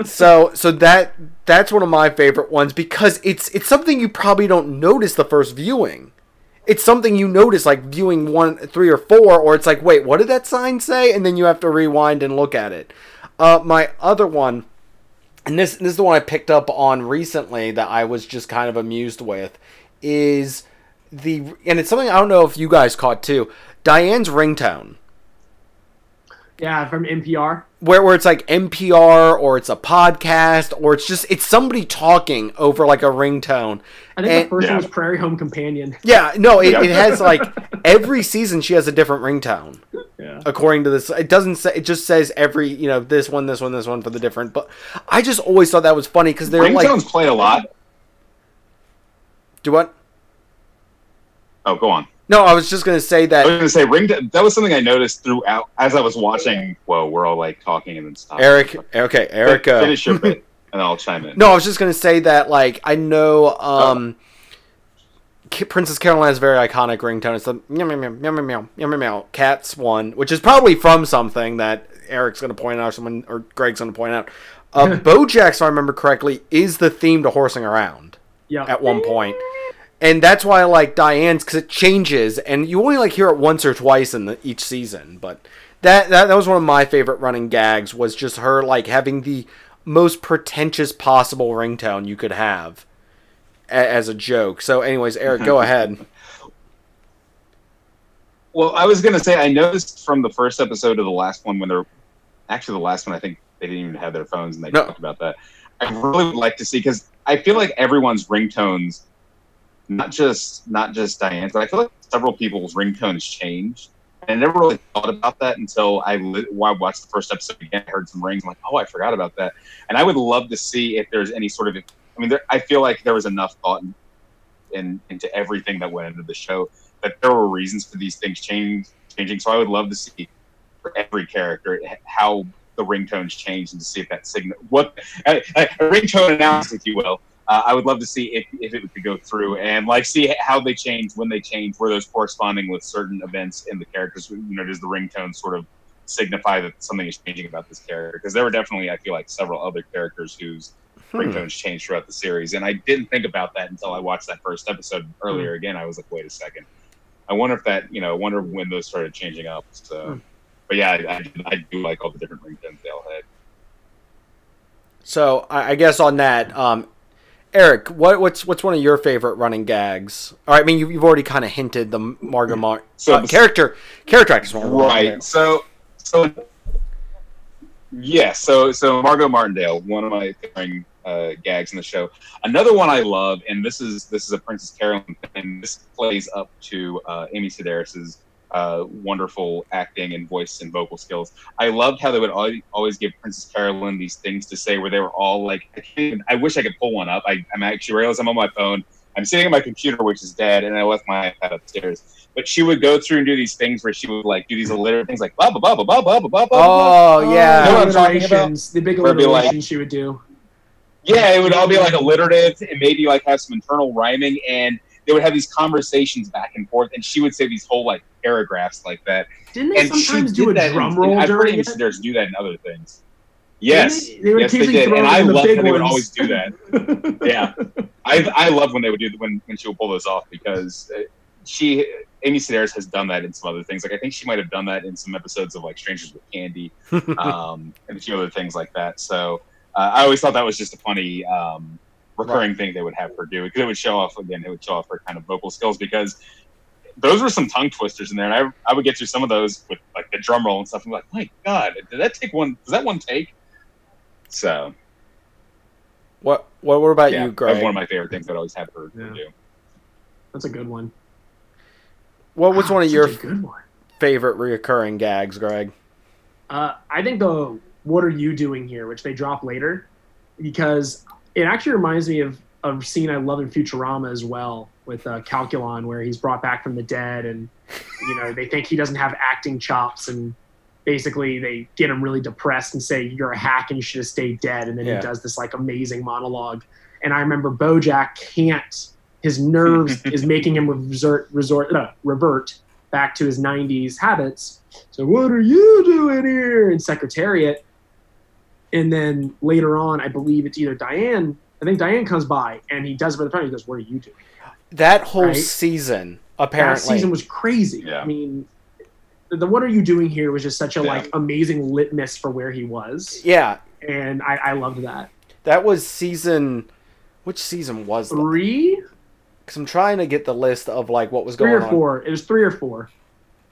*laughs* so so that that's one of my favorite ones because it's it's something you probably don't notice the first viewing. It's something you notice like viewing one, three, or four, or it's like, wait, what did that sign say? And then you have to rewind and look at it. Uh, my other one, and this this is the one I picked up on recently that I was just kind of amused with, is the and it's something I don't know if you guys caught too. Diane's ringtone yeah, from NPR. where, where it's like NPR or it's a podcast or it's just it's somebody talking over like a ringtone. I think And- the first Yeah. one was Prairie Home Companion. Yeah, no, it, Yeah. it has like *laughs* every season she has a different ringtone Yeah. according to this. It doesn't say it just says every you know this one, this one, this one for the different. But I just always thought that was funny because they're like Ringtones play a lot. do what? Oh, go on. No, I was just gonna say that. I was that going to say ringtone. That was something I noticed throughout as I was watching. Whoa, we're all like talking and then stop. Eric. Okay, Eric. uh, finish your bit, and I'll chime in. No, I was just gonna say that like I know um K- Princess Carolina's very iconic ringtone. It's the meow meow meow meow meow meow meow meow meow cats one, which is probably from something that Eric's gonna point out or someone or Greg's gonna point out. Uh, *laughs* Bojack, if I remember correctly, is the theme to horsing around Yeah. at one point. And that's why I like Diane's because it changes, and you only like hear it once or twice in the, each season. But that, that that was one of my favorite running gags was just her like having the most pretentious possible ringtone you could have a, as a joke. So, anyways, Eric, go *laughs* ahead. Well, I was going to say I noticed from the first episode to the last one when they're actually the last one. I think they didn't even have their phones, and they No. talked about that. I really would like to see because I feel like everyone's ringtones, not just not just Diane's, but I feel like several people's ringtones changed. And I never really thought about that until I, li- while I watched the first episode again. I heard some rings. I'm like, oh, I forgot about that. And I would love to see if there's any sort of. I mean, there, I feel like there was enough thought in, in, into everything that went into the show that there were reasons for these things change, changing. So I would love to see for every character how the ringtones change and to see if that signal what a, a ringtone analysis, if you will. Uh, I would love to see if, if it could go through and like see how they change when they change, were those corresponding with certain events in the characters? You know, does the ringtone sort of signify that something is changing about this character? Because there were definitely, I feel like, several other characters whose Hmm. ringtones changed throughout the series, and I didn't think about that until I watched that first episode earlier. Again, I was like, wait a second. I wonder if that, you know, I wonder when those started changing up. So, Hmm. but yeah, I, I, I do like all the different ringtones they all had. So, I, I guess on that, um, Eric, what, what's what's one of your favorite running gags? All right, I mean, you, you've already kind of hinted the Margot Mar- So uh, character character actress. Right. So, so yeah. So, so Margot Martindale, one of my favorite uh, gags in the show. Another one I love, and this is this is a Princess Carolyn thing. And this plays up to uh, Amy Sedaris's uh, wonderful acting and voice and vocal skills. I loved how they would always give Princess Carolyn these things to say, where they were all like, I, can't even, I wish I could pull one up. I, I'm actually realize I'm on my phone. I'm sitting at my computer, which is dead, and I left my iPad upstairs but she would go through and do these things where she would like do these alliter things like blah blah blah blah blah blah blah blah. blah. Oh yeah. You know what the I'm talking about? alliterations, the big Where like- alliterations she would do. Yeah, it would all be like alliterative and maybe like have some internal rhyming, and they would have these conversations back and forth, and she would say these whole like paragraphs like that. Didn't they And sometimes do a that. drum in, roll I've heard? Sedaris do that in other things. Yes, they? They would yes, they did, and I love how they would always do that. *laughs* yeah, I I love when they would do when when she would pull those off because uh, she Amy Sedaris has done that in some other things. Like I think she might have done that in some episodes of like Strangers with Candy, *laughs* um, and a few other things like that. So uh, I always thought that was just a funny um, recurring thing they would have her do because it would show off again. It would show off her kind of vocal skills because those were some tongue twisters in there, and I I would get through some of those with like the drum roll and stuff. I'm like, my God, did that take one? Was that one take? So What what, what about yeah, you, Greg? was one of my favorite things that I always have for, Yeah. for do. That's a good one. what was Wow, one of your good one? favorite reoccurring gags, Greg? Uh, I think the "What are you doing here?" which they drop later, because it actually reminds me of of a scene I love in Futurama as well with uh, Calculon, where he's brought back from the dead, and you know they think he doesn't have acting chops, and basically they get him really depressed and say you're a hack and you should have stayed dead, and then Yeah. he does this like amazing monologue, and I remember BoJack can't. His nerves *laughs* is making him resort, resort, uh, revert back to his 90s habits. So, what are you doing here in Secretariat? And then later on, I believe it's either Diane. I think Diane comes by and he does it for the front. He goes, "What are you doing?" That whole Right. season, That apparently. season was crazy. Yeah. I mean, the, the "What are you doing here?" was just such a Yeah. like amazing litmus for where he was, yeah, and I, I loved that. that was season. Which season was that? Three, Because I'm trying to get the list of like what was three going or on. four. It was three or four.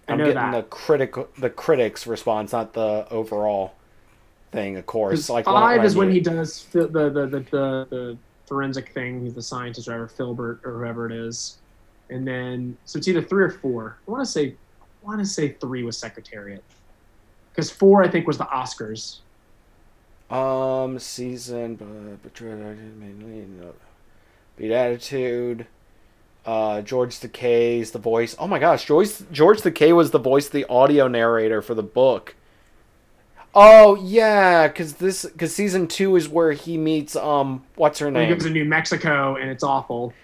I I'm know getting that. the critic the critics response, not the overall thing. Of course. like five is when he does the the, the, the the forensic thing. He's the scientist, or whatever, Philbert or whoever it is. And then so it's either three or four. I want to say, I want to say three was Secretariat, because four I think was the Oscars. Um, season, but betrayed mainly. Beat attitude. Uh, George Takei's the voice. Oh my gosh, George George Takei was the voice of the audio narrator for the book. Oh yeah, because this because season two is where he meets um what's her name? he goes to New Mexico and it's awful.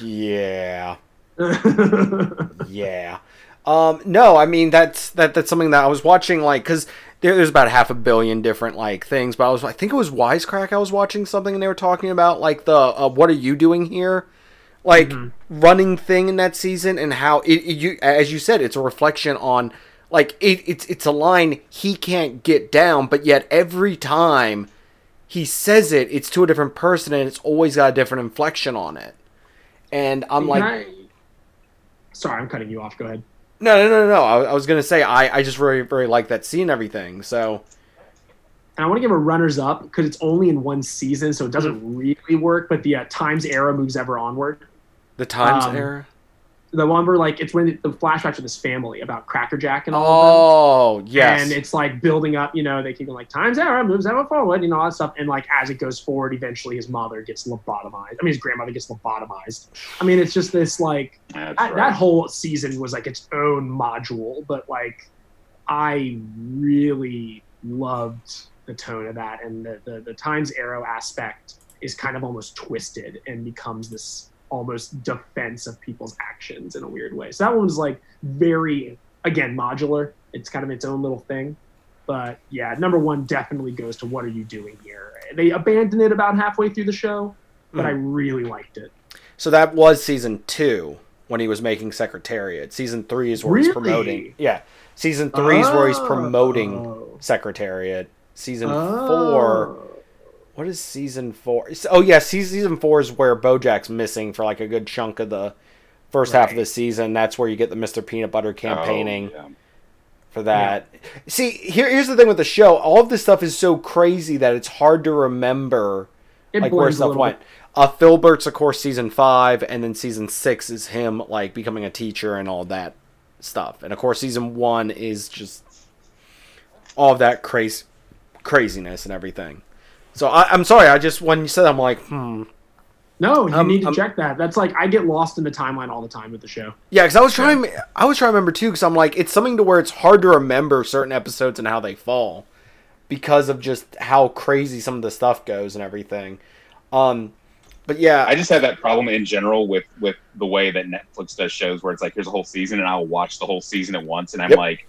Yeah, *laughs* yeah. Um, no, I mean that's that that's something that I was watching like because there, there's about half a billion different like things, but I was I think it was Wisecrack I was watching something and they were talking about like the uh, what are you doing here, like Mhm. running thing in that season and how it, it you as you said it's a reflection on like it, it's it's a line he can't get down, but yet every time he says it, it's to a different person and it's always got a different inflection on it. And I'm Can like, I- sorry, I'm cutting you off. Go ahead. no, no, no, no. I, I was gonna say I, I just really, really like that scene and everything. So And I want to give a runners up because it's only in one season, so it doesn't really work. But the uh, Times Arrow moves ever onward. the Times Um, era. The one where like it's when the, the flashbacks of his family about Cracker Jack and all of them. Oh yes. And it's like building up, you know, they keep going like times arrow moves ever forward, you know, all that stuff. And like as it goes forward, eventually his mother gets lobotomized. I mean, his grandmother gets lobotomized. I mean, it's just this like That's that, right. that whole season was like its own module, but like I really loved the tone of that, and the the, the Times Arrow aspect is kind of almost twisted and becomes this almost defense of people's actions in a weird way. So that one was like very again modular. It's kind of its own little thing. But yeah, number one definitely goes to what are you doing here? They abandoned it about halfway through the show, but I hmm. really liked it. so that was season two when he was making Secretariat. Season three is where he's promoting. Yeah. Season three is where he's promoting Oh. Secretariat. Season Oh. four. What is season four? Oh yeah, season four is where BoJack's missing for like a good chunk of the first half of the season. That's where you get the Mr. Peanut Butter campaigning. Oh, yeah. for that. See, here, here's the thing with the show. All of this stuff is so crazy that it's hard to remember It like where stuff went. bit. Uh, Philbert's, of course, season five, and then season six is him like becoming a teacher and all that stuff. And of course, season one is just all of that crazy craziness and everything. So I, I'm sorry. I just when you said, I'm like, hmm. No, you Um, need to um, check that. That's like I get lost in the timeline all the time with the show. Yeah, because I was trying. I was trying to remember too, because I'm like, it's something to where it's hard to remember certain episodes and how they fall, because of just how crazy some of the stuff goes and everything. Um, but yeah, I just have that problem in general with with the way that Netflix does shows, where it's like here's a whole season, and I'll watch the whole season at once, and I'm Yep. like,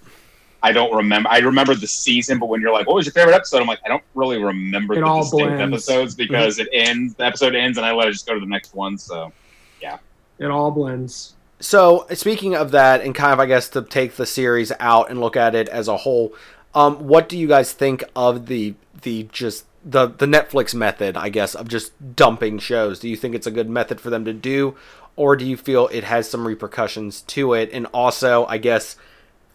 I don't remember. I remember the season, but when you're like, "What was your favorite episode?" I'm like, I don't really remember It the all distinct blends. episodes because it ends. The episode ends, and I let it just go to the next one. So yeah, It all blends. So speaking of that, and kind of I guess to take the series out and look at it as a whole, um, what do you guys think of the the just the the Netflix method? I guess of just dumping shows. Do you think it's a good method for them to do, or do you feel it has some repercussions to it? And also, I guess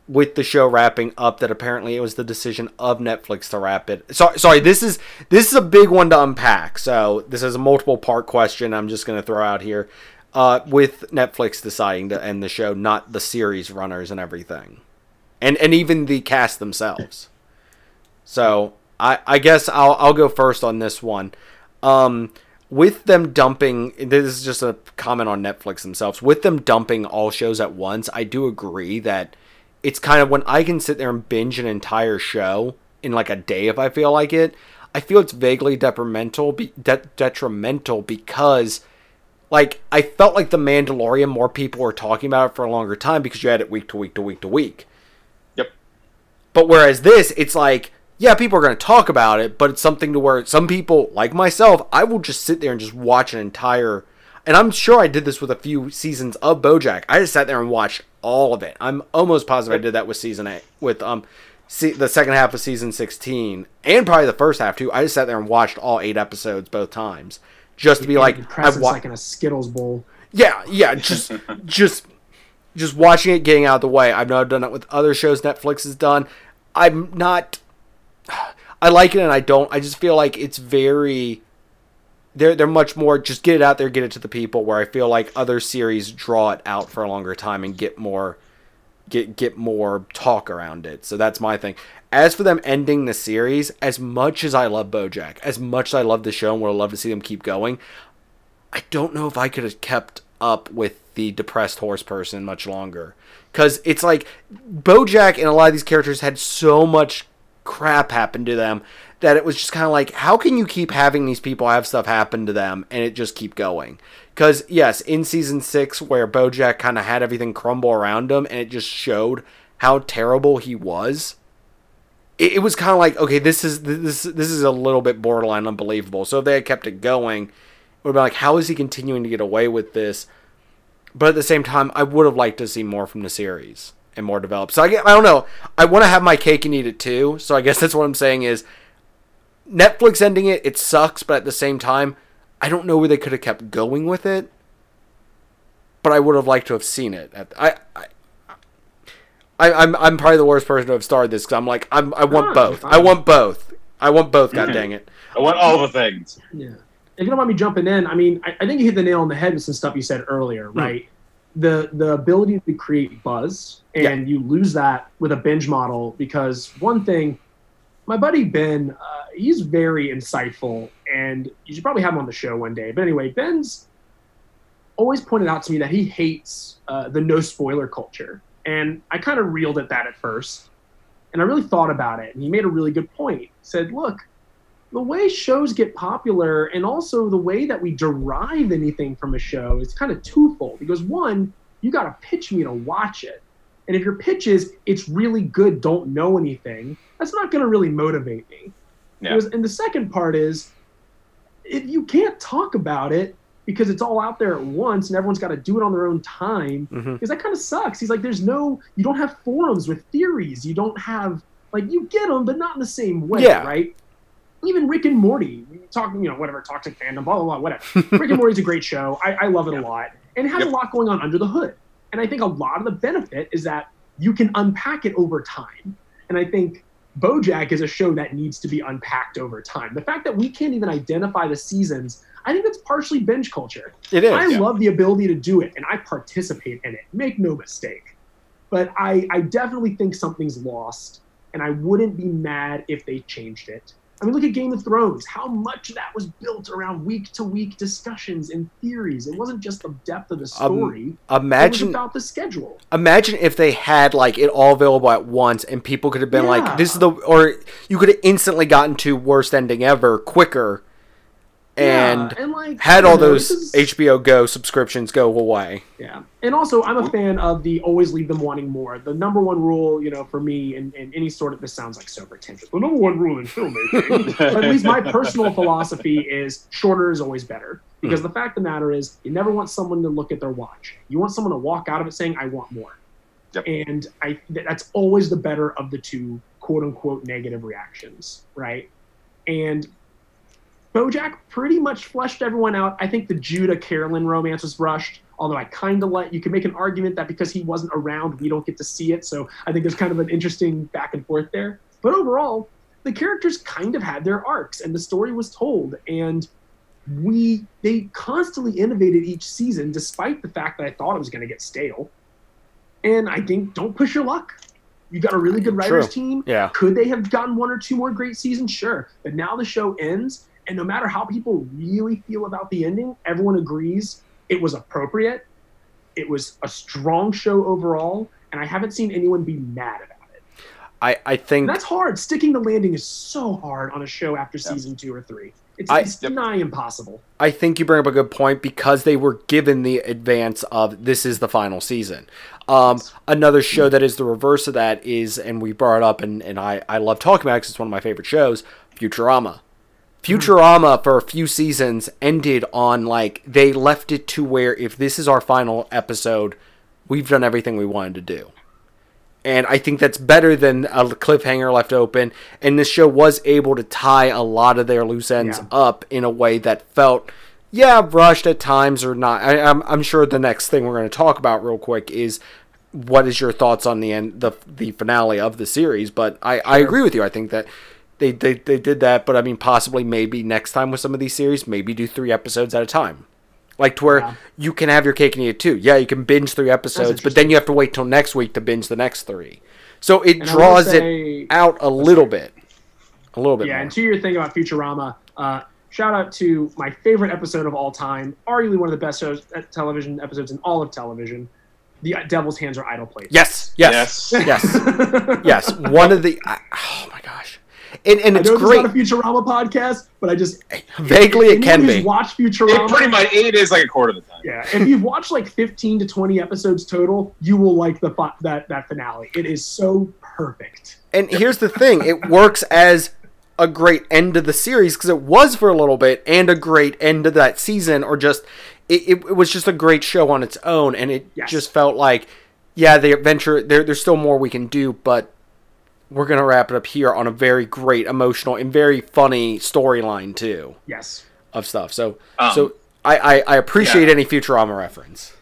with the show wrapping up that apparently it was the decision of Netflix to wrap it. So, sorry, this is this is a big one to unpack. So this is a multiple part question. I'm just going to throw out here. Uh, with Netflix deciding to end the show, not the series runners and everything, and and even the cast themselves. So I I guess I'll I'll go first on this one. Um, with them dumping this is just a comment on Netflix themselves. With them dumping all shows at once, I do agree that it's kind of when I can sit there and binge an entire show in like a day if I feel like it. I feel it's vaguely detrimental, be, de- detrimental because, like, I felt like the Mandalorian. More people were talking about it for a longer time because you had it week to week to week to week. Yep. But whereas this, it's like, yeah, people are going to talk about it, but it's something to where some people, like myself, I will just sit there and just watch an entire. And I'm sure I did this with a few seasons of BoJack. I just sat there and watched all of it. I'm almost positive I did that with season eight, with um, see, the second half of season 16, and probably the first half too. I just sat there and watched all eight episodes both times, just to be like, I've wa- like in a Skittles bowl. Yeah, yeah, just, *laughs* just, just watching it, getting out of the way. I've not done it with other shows Netflix has done. I'm not. *sighs* I like it and I don't. I just feel like it's very they're they're much more just get it out there, get it to the people. Where I feel like other series draw it out for a longer time and get more get get more talk around it. So that's my thing. As for them ending the series, as much as I love BoJack, as much as I love the show and would love to see them keep going, I don't know if I could have kept up with the depressed horse person much longer. Because it's like BoJack and a lot of these characters had so much crap happen to them that it was just kind of like, how can you keep having these people have stuff happen to them and it just keep going? Because yes, in season six, where BoJack kind of had everything crumble around him, and it just showed how terrible he was. It, it was kind of like, okay, this is this this is a little bit borderline unbelievable. So if they had kept it going, it would be like, how is he continuing to get away with this? But at the same time, I would have liked to see more from the series and more developed. So I, I don't know. I want to have my cake and eat it too. So I guess that's what I'm saying is Netflix ending it, it sucks, but at the same time, I don't know where they could have kept going with it. But I would have liked to have seen it. I, I, I I'm I'm probably the worst person to have started this because I'm like I'm I want both. I want both. I want both. God dang it! I want all the things. Yeah. If you don't mind me jumping in, I mean, I, I think you hit the nail on the head with some stuff you said earlier, hmm. right? Mm. The the ability to create buzz, and yeah. you lose that with a binge model because one thing my buddy Ben, uh, he's very insightful, and you should probably have him on the show one day. But anyway, Ben's always pointed out to me that he hates uh, the no spoiler culture, and I kind of reeled at that at first, and I really thought about it, and he made a really good point. He said, "Look, the way shows get popular, and also the way that we derive anything from a show, is kind of twofold. Because one, you got to pitch me to watch it." And if your pitch is it's really good, don't know anything, that's not going to really motivate me. Yeah. Because, and the second part is if you can't talk about it because it's all out there at once and everyone's got to do it on their own time, mm-hmm. because that kind of sucks. He's like, there's no, you don't have forums with theories. You don't have, like, you get them, but not in the same way, yeah. right? Even Rick and Morty, talking, you know, whatever, toxic fandom, blah, blah, blah, whatever. Rick and Morty's a great show. I, I love it yeah. a lot. And it has yep. a lot going on under the hood. And I think a lot of the benefit is that you can unpack it over time. And I think Bojack is a show that needs to be unpacked over time. The fact that we can't even identify the seasons, I think that's partially binge culture. It is. I yeah. love the ability to do it and I participate in it. Make no mistake. But I, I definitely think something's lost, and I wouldn't be mad if they changed it. I mean, look at Game of Thrones. How much that was built around week to week discussions and theories. It wasn't just the depth of the um, story. Um, imagine about the schedule. Imagine if they had like it all available at once, and people could have been yeah. like, "This is the," or you could have instantly gotten to worst ending ever quicker and, yeah, and like, had all know, those is... HBO Go subscriptions go away. Yeah, and also I'm a fan of the always leave them wanting more. The number one rule, you know, for me and, in any sort of this sounds like so pretentious. The number one rule in filmmaking, but at least my personal philosophy is shorter is always better. Because mm. the fact of the matter is, you never want someone to look at their watch. You want someone to walk out of it saying, "I want more." Yep. And I that's always the better of the two quote unquote negative reactions, right? And Bojack pretty much fleshed everyone out. I think the Judah Carolyn romance was rushed. Although I kind of like, you can make an argument that because he wasn't around, we don't get to see it. So I think there's kind of an interesting back and forth there. But overall, the characters kind of had their arcs and the story was told. And we, they constantly innovated each season, despite the fact that I thought it was going to get stale. And I think don't push your luck. You got a really good writers True. team. Yeah. Could they have gotten one or two more great seasons? Sure. But now the show ends, and no matter how people really feel about the ending, everyone agrees it was appropriate. It was a strong show overall, and I haven't seen anyone be mad about it. I, I think And that's hard. Sticking the landing is so hard on a show after season two or three. It's, I- it's nigh impossible. I think you bring up a good point because they were given the advance of this is the final season. Um, another show that is the reverse of that is, and we brought it up, and, and I, I love talking about it 'cause it's one of my favorite shows, Futurama. Futurama for a few seasons ended on like they left it to where if this is our final episode, we've done everything we wanted to do. And I think that's better than a cliffhanger left open. And this show was able to tie a lot of their loose ends Yeah. up in a way that felt, yeah, rushed at times or not. I, I'm, I'm sure the next thing we're going to talk about real quick is what is your thoughts on the end, the the finale of the series. But I, I agree with you. I think that they, they they did that. But I mean, possibly maybe next time with some of these series, maybe do three episodes at a time. Like to where Yeah. you can have your cake and eat it too. Yeah, you can binge three episodes, but then you have to wait till next week to binge the next three. So it And draws say- it out a little bit, a little bit Yeah, more. and to your thing about Futurama, uh, shout out to my favorite episode of all time, arguably one of the best shows, uh, television episodes in all of television. The Devil's Hands Are Idle Places. yes, yes, Yes. yes, *laughs* yes. One of the I, oh my gosh, and and I it's know great. this not a Futurama podcast, but I just Vaguely, it can who's be. Watched It Futurama, pretty much it is like a quarter of the time. yeah. If you've watched like 15 to 20 episodes total, you will like the that that finale. It is so perfect. And here's the thing: it works as a great end of the series because it was for a little bit, and a great end of that season, or just it, it, it was just a great show on its own, and it Yes. just felt like, yeah, the adventure. There, there's still more we can do, but we're gonna wrap it up here on a very great, emotional, and very funny storyline too Yes. of stuff. So, Um, so I, I, I appreciate yeah. any Futurama reference.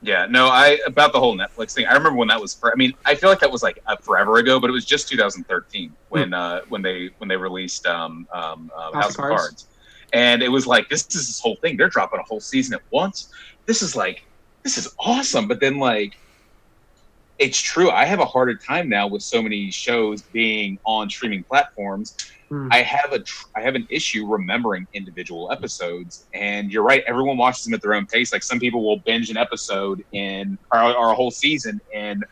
Yeah, no, I about the whole Netflix thing. I remember when that was. For, I mean, I feel like that was like forever ago, but it was just 2013 when uh, when they when they released um, um, uh, House, of Cards. and it was like this is this whole thing. They're dropping a whole season at once. This is like this is awesome. But then like, it's true. I have a harder time now with so many shows being on streaming platforms. Hmm. I have a tr- I have an issue remembering individual episodes, and you're right. Everyone watches them at their own pace. Like some people will binge an episode in or, or a whole season in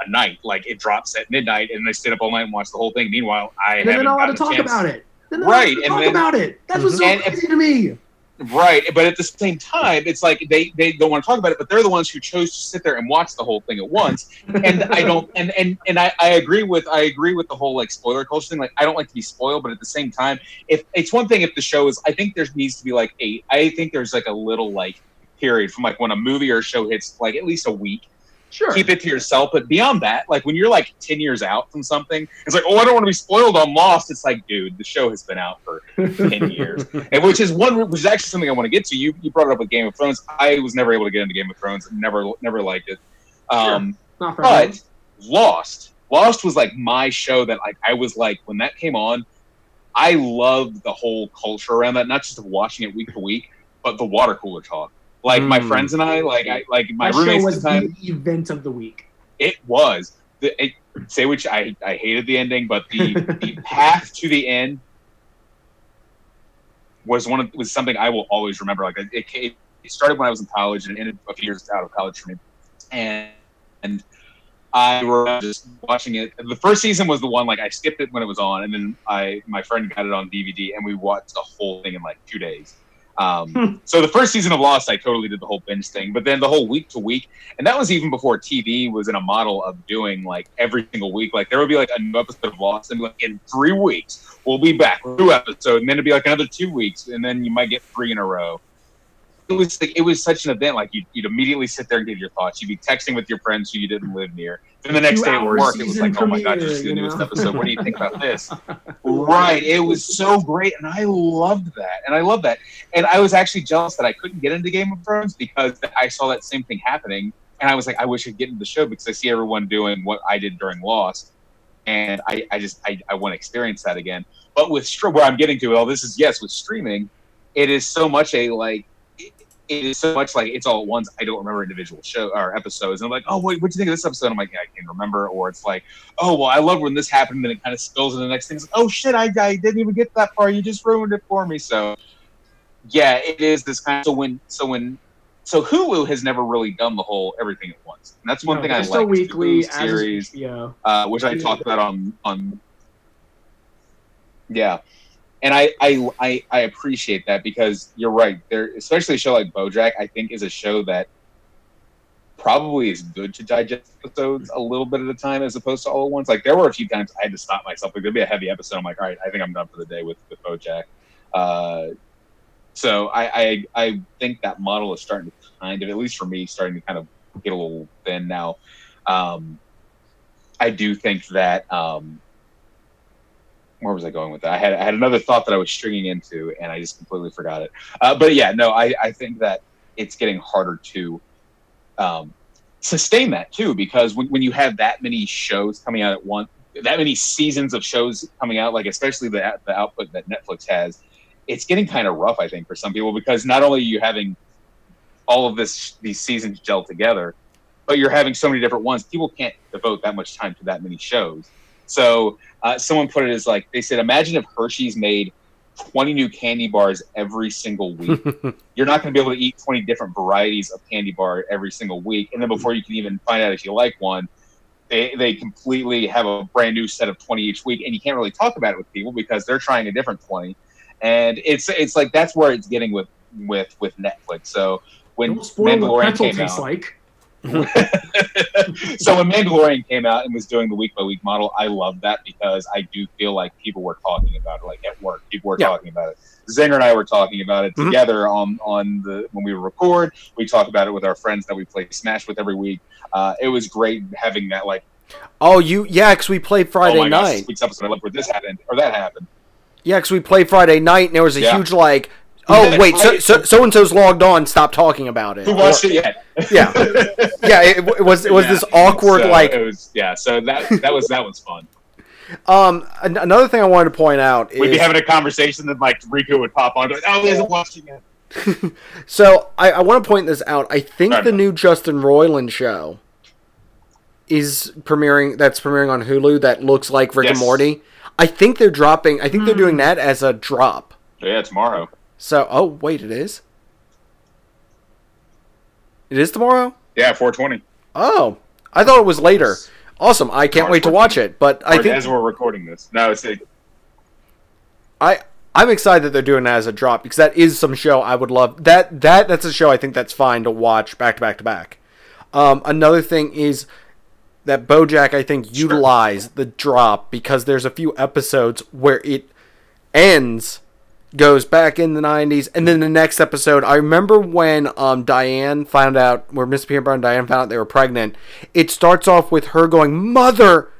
a night. Like it drops at midnight, and they stay up all night and watch the whole thing. Meanwhile, I And then they're haven't not allowed to talk chance- about it. Then they're Right, Not allowed to and talk then- about it. That's what's so And- crazy to me. Right, but at the same time, it's like they they don't want to talk about it, but they're the ones who chose to sit there and watch the whole thing at once. And I don't, *laughs* and and and I, I agree with I agree with the whole like spoiler culture thing. Like I don't like to be spoiled, but at the same time, if it's one thing if the show is, I think there needs to be like a, I think there's like a little like period from like when a movie or a show hits like at least a week. Sure. Keep it to yourself, but beyond that, like when you're like ten years out from something, it's like, oh, I don't want to be spoiled. I'm lost. It's like, dude, the show has been out for *laughs* ten years and which is one which is actually something I want to get to. You you brought it up with Game of Thrones. I was never able to get into Game of Thrones. Never never liked it. Um, Not for but Lost, Lost was like my show that like I was like when that came on. I loved the whole culture around that, not just of watching it week to week, but the water cooler talk. Like my Mm. friends and I, like I like my that show roommates at was the time. the event of the week. It was the it, say which I I hated the ending, but the the *laughs* path to the end was one of was something I will always remember. Like it, it, it started when I was in college and it ended a few years out of college for me, and and I were just watching it. The first season was the one like I skipped it when it was on, and then I my friend got it on DVD and we watched the whole thing in like two days. Um, so the first season of Lost, I totally did the whole binge thing, but then the whole week to week, and that was even before TV was in a model of doing like every single week. Like there would be like a new episode of Lost, and like in three weeks we'll be back with a new episode, and then it'd be like another two weeks, and then you might get three in a row. It was like it was such an event. Like you'd, you'd immediately sit there and give your thoughts. You'd be texting with your friends who you didn't live near. Then the next day at work, it was like, oh my god, just the newest episode. What do you think about *laughs* this? right. It was so great, and I loved that. And I love that. And I was actually jealous that I couldn't get into Game of Thrones because I saw that same thing happening, and I was like, I wish I'd get into the show because I see everyone doing what I did during Lost, and I, I just I, I want to experience that again. But with where I'm getting to all this is yes, with streaming, it is so much a like it, is so much like it's all at once. I don't remember individual show or episodes. And I'm like, oh wait, what do you think of this episode? I'm like, yeah, I can't remember. Or it's like, oh well, I love when this happened. And then it kind of spills into the next thing. It's like, oh shit, I, I didn't even get that far. You just ruined it for me. So yeah, it is this kind. Of, so when so when so Hulu has never really done the whole everything at once. And that's one No, thing I like. still the weekly Hulu series HBO. uh, which I talked about on on. Yeah, and I, I I I appreciate that because you're right. There, especially a show like BoJack, I think is a show that probably is good to digest episodes a little bit at a time as opposed to all at once. Like there were a few times I had to stop myself. Like there'd be a heavy episode. I'm like, all right, I think I'm done for the day with with BoJack. Uh, so I, I I think that model is starting to kind of, at least for me, starting to kind of get a little thin now. Um, I do think that um, where was I going with that? I had I had another thought that I was stringing into, and I just completely forgot it. Uh, but yeah, no, I, I think that it's getting harder to um, sustain that too, because when, when you have that many shows coming out at once, that many seasons of shows coming out, like especially the the output that Netflix has, it's getting kind of rough. I think for some people because not only are you having all of this these seasons gel together, but you're having so many different ones. People can't devote that much time to that many shows. So uh, someone put it as like they said, imagine if Hershey's made 20 new candy bars every single week. *laughs* You're not going to be able to eat 20 different varieties of candy bar every single week, and then before you can even find out if you like one, they, they completely have a brand new set of 20 each week, and you can't really talk about it with people because they're trying a different 20. And it's it's like that's where it's getting with with with Netflix. So when Don't spoil what Mandalorian came out, like. *laughs* so when Mandalorian came out and was doing the week by week model, I loved that because I do feel like people were talking about it, like at work, people were Yeah. talking about it. Zinger and I were talking about it Mhm. together on on the when we record. We talk about it with our friends that we play Smash with every week. Uh, it was great having that like oh, you yeah, because we played Friday oh my gosh, night. this week's episode. I love where this happened or that happened. Yeah, because we played Friday night, and there was a Yeah. huge like, oh wait, so so so and so's logged on. Stop talking about it. Who watched it yet? Yeah, *laughs* yeah. It, it was it was Yeah. this awkward So like was yeah. So that that was that was fun. um. an- another thing I wanted to point out is We'd be having a conversation, then like Riku would pop on, like, oh, he isn't watching it. *laughs* so I, I want to point this out. I think the new Justin Roiland show is premiering. That's premiering on Hulu. That looks like Rick and Yes. Morty. I think they're dropping. I think they're doing that as a drop. Yeah, tomorrow. So oh wait, it is. It is tomorrow. Yeah, 420. Oh, I thought it was later. Awesome! I can't No, wait to watch it. But I Or think as we're recording this. No, it's a, I I'm excited that they're doing that as a drop because that is some show I would love. That that that's a show I think that's fine to watch back to back to back. Um, another thing is that BoJack I think Sure. utilized the drop because there's a few episodes where it ends goes back in the 90s and then the next episode i remember when um, diane found out where miss peanut butter and diane found out they were pregnant it starts off with her going mother!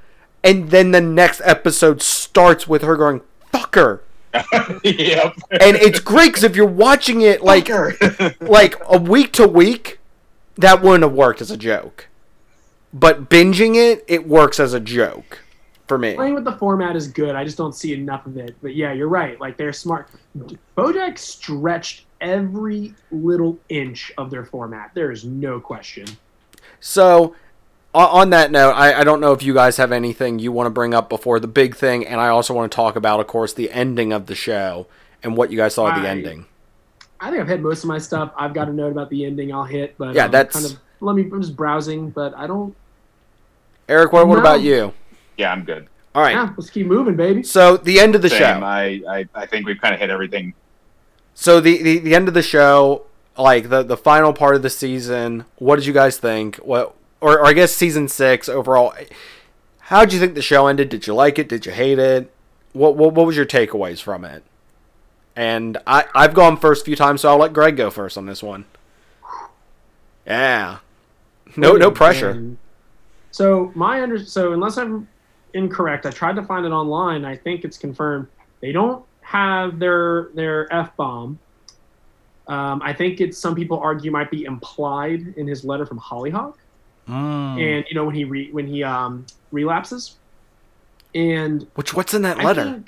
And then the next episode starts with her going fucker! *laughs* Yep. and it's great because if you're watching it like *laughs* like a week to week that wouldn't have worked as a joke. But binging it it works as a joke for me Playing with the format is good. I just don't see enough of it. But yeah, you're right. Like they're smart. BoJack stretched every little inch of their format. There is no question. So, on that note, I, I don't know if you guys have anything you want to bring up before the big thing, and I also want to talk about, of course, the ending of the show and what you guys saw of the ending. I think I've hit most of my stuff. I've got a note about the ending. I'll hit, but Yeah, um, that's- kind of. Let me. I'm just browsing, but I don't. Eric, what, what No. about you? Yeah, I'm good. All right. Yeah, let's keep moving, baby. So the end of the Same. show. I, I, I think we've kind of hit everything. So the, the the end of the show, like the the final part of the season. What did you guys think? What or, or I guess season six overall. How did you think the show ended? Did you like it? Did you hate it? What what, what was your takeaways from it? And I I've gone first a few times, so I'll let Greg go first on this one. Yeah. No no pressure. So my under so unless I'm incorrect, I tried to find it online. I think it's confirmed. They don't have their their f bomb. Um, I think it's some people argue might be implied in his letter from Hollyhock, Mm. and you know when he re, when he um, relapses, and Which what's in that letter?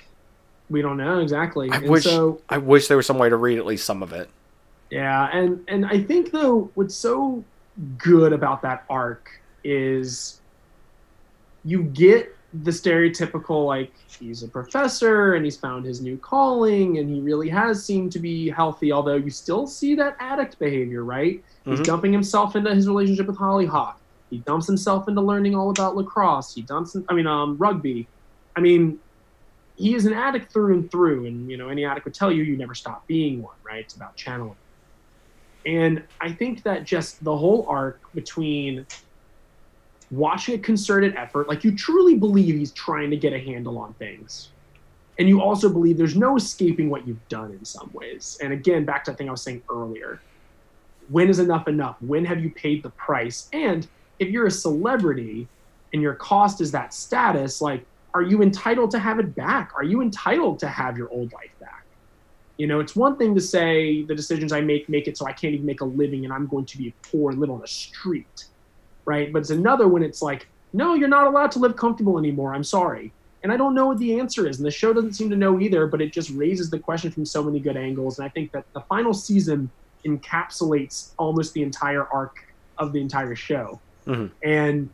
we don't know exactly. I and wish so I wish there was some way to read at least some of it. Yeah, and and I think though what's so good about that arc is you get the stereotypical like he's a professor and he's found his new calling and he really has seemed to be healthy although you still see that addict behavior right? He's Mhm. dumping himself into his relationship with Hollyhock. He dumps himself into learning all about lacrosse. He dumps i mean um rugby. I mean he is an addict through and through and you know any addict would tell you you never stop being one right? It's about channeling. And I think that just the whole arc between watching a concerted effort, like you truly believe he's trying to get a handle on things. And you also believe there's no escaping what you've done in some ways. And again, back to the thing I was saying earlier when is enough enough? When have you paid the price? And if you're a celebrity and your cost is that status, like, are you entitled to have it back? Are you entitled to have your old life back? You know, it's one thing to say the decisions I make make it so I can't even make a living and I'm going to be poor and live on the street, right? But it's another when it's like, no, you're not allowed to live comfortable anymore. I'm sorry. And I don't know what the answer is. And the show doesn't seem to know either, but it just raises the question from so many good angles. And I think that the final season encapsulates almost the entire arc of the entire show. Mhm. And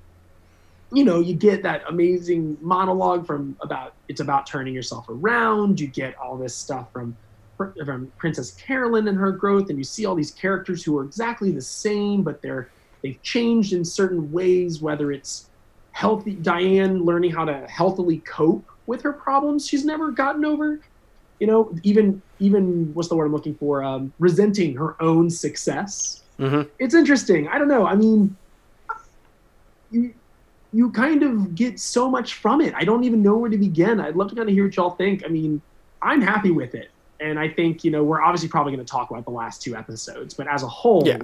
you know, you get that amazing monologue from about it's about turning yourself around. You get all this stuff from from Princess Carolyn and her growth, and you see all these characters who are exactly the same, but they're they've changed in certain ways. Whether it's healthy Diane learning how to healthily cope with her problems she's never gotten over, you know, even even what's the word I'm looking for? Um, resenting her own success. Mhm. It's interesting. I don't know. I mean, you you kind of get so much from it. I don't even know where to begin. I'd love to kind of hear what y'all think. I mean, I'm happy with it. And I think, you know, we're obviously probably going to talk about the last two episodes, but as a whole, Yeah.